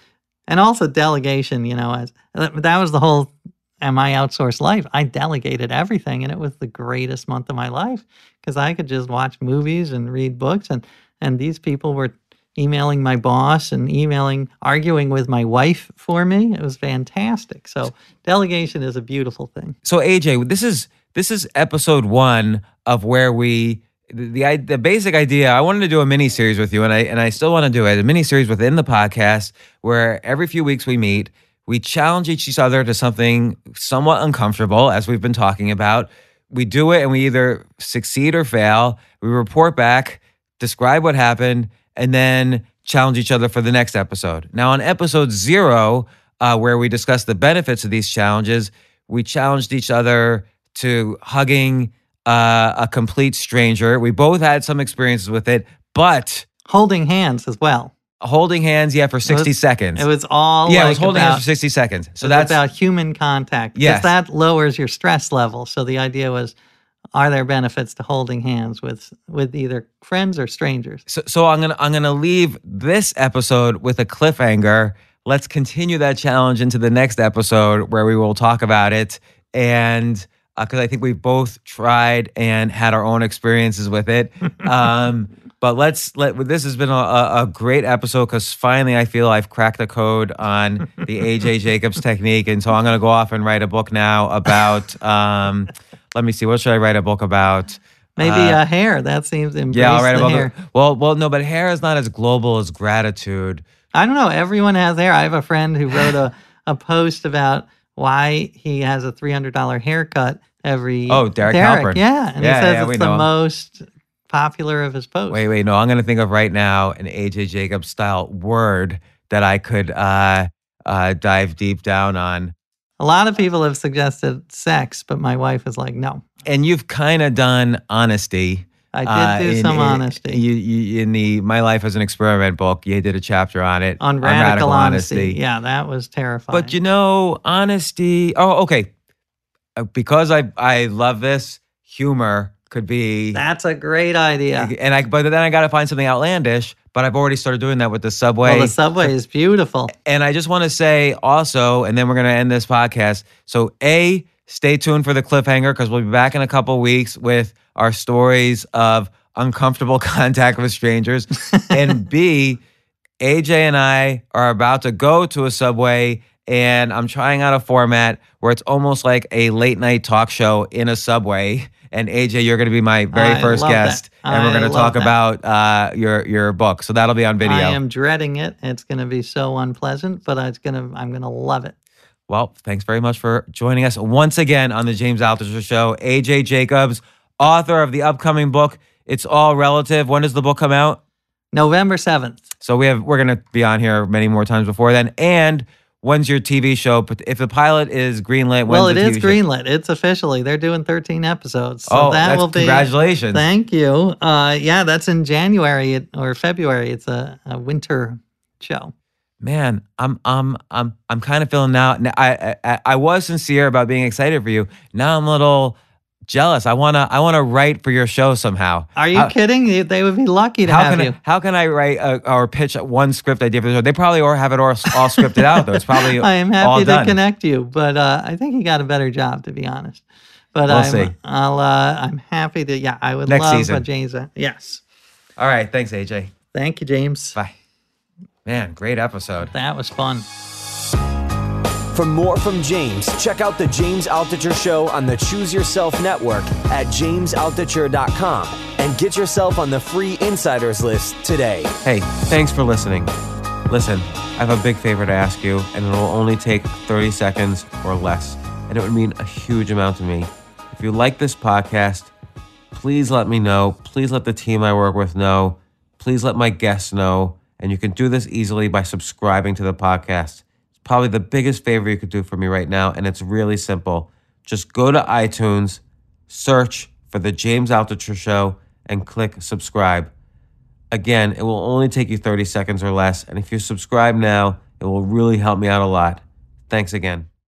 And also delegation, you know, as that was the whole am I outsourced life. I delegated everything and it was the greatest month of my life because I could just watch movies and read books and and these people were emailing my boss and emailing arguing with my wife for me. It was fantastic. So delegation is a beautiful thing. so AJ, this is this is episode one of where we the the, basic idea. I wanted to do a mini series with you, and I and I still want to do it. A mini series within the podcast where every few weeks we meet, we challenge each other to something somewhat uncomfortable, as we've been talking about. We do it, and we either succeed or fail. We report back, describe what happened, and then challenge each other for the next episode. Now, on episode zero, uh, where we discuss the benefits of these challenges, we challenged each other to hugging uh, a complete stranger. We both had some experiences with it, but Holding hands as well. holding hands, yeah, for 60 was- seconds. It was all yeah, like it was holding about, hands for 60 seconds. So So that's about human contact. Yes. that lowers your stress level. So the idea was, are there benefits to holding hands with with either friends or strangers? so, so I'm gonna I'm gonna leave this episode with a cliffhanger. Let's continue that challenge into the next episode where we will talk about it, and because I think we've both tried and had our own experiences with it. (laughs) Um, but let's let this has been a, a, great episode because finally I feel I've cracked the code on the AJ Jacobs technique, and so I'm gonna go off and write a book now about. Um, let me see, what should I write a book about? Maybe Uh, uh, hair. That seems Yeah, I'll write about hair. the, well, well, no, but hair is not as global as gratitude. I don't know. Everyone has hair. I have a friend who wrote a, (laughs) a post about why he has a three hundred dollar haircut every. Oh, Derek Halpern. Yeah, and Yeah, he says yeah, it's the most popular of his posts. Wait, wait, no, I'm gonna think of right now an AJ Jacobs style word that I could uh, uh, dive deep down on. A lot of people have suggested sex, but my wife is like, no. And you've kind of done honesty. I did uh, do in- some in- honesty You, you, in the My Life as an Experiment book, you did a chapter on it on radical, honesty. Yeah, that was terrifying. But you know, honesty. Oh, okay. Uh, Because I I love this humor could be that's a great idea. And I, but then I got to find something outlandish. But I've already started doing that with the subway. Well, the subway is beautiful. and I just want to say also, and then we're going to end this podcast. So, A, stay tuned for the cliffhanger because we'll be back in a couple weeks with our stories of uncomfortable (laughs) contact with strangers. (laughs) and B, AJ and I are about to go to a subway and I'm trying out a format where it's almost like a late night talk show in a subway. And AJ, you're going to be my very I first love that. guest, and we're going to talk that. about uh, your your book. So that'll be on video. I am dreading it. It's going to be so unpleasant, but it's going to. I'm going to love it. Well, thanks very much for joining us once again on the James Altucher Show. AJ Jacobs, author of the upcoming book. It's all relative. When does the book come out? November seventh. So we have we're gonna be on here many more times before then. And when's your TV show? But if the pilot is greenlit, when's well, it is TV show? greenlit. It's officially. They're doing 13 episodes. So Oh, that that's will be. congratulations. Thank you. Uh, yeah, that's in January or February. It's a, a winter show. Man, I'm I'm I'm I'm kind of feeling now. now I, I I was sincere about being excited for you. Now I'm a little jealous. I wanna I wanna write for your show somehow. Are you kidding? They would be lucky to How have can you. I, how can I write a, or pitch one script idea for the show? They probably or have it all, all scripted out though. It's probably (laughs) I am happy to done. connect you, but uh, I think you got a better job, to be honest. But We'll I'm, see. I'll, uh, I'm happy to. Yeah, I would Next love season. a James. Yes, All right, thanks AJ. thank you, James. Bye. Man, great episode. That was fun. For more from James, check out the James Altucher Show on the Choose Yourself Network at jamesaltucher.com and get yourself on the free insiders list today. Hey, thanks for listening. Listen, I have a big favor to ask you, and it will only take 30 seconds or less, and it would mean a huge amount to me. If you like this podcast, please let me know. Please let the team I work with know. Please let my guests know. And you can do this easily by subscribing to the podcast. Probably the biggest favor you could do for me right now, and it's really simple. Just go to iTunes, search for The James Altucher Show, and click subscribe. Again, it will only take you 30 seconds or less. And if you subscribe now, it will really help me out a lot. Thanks again.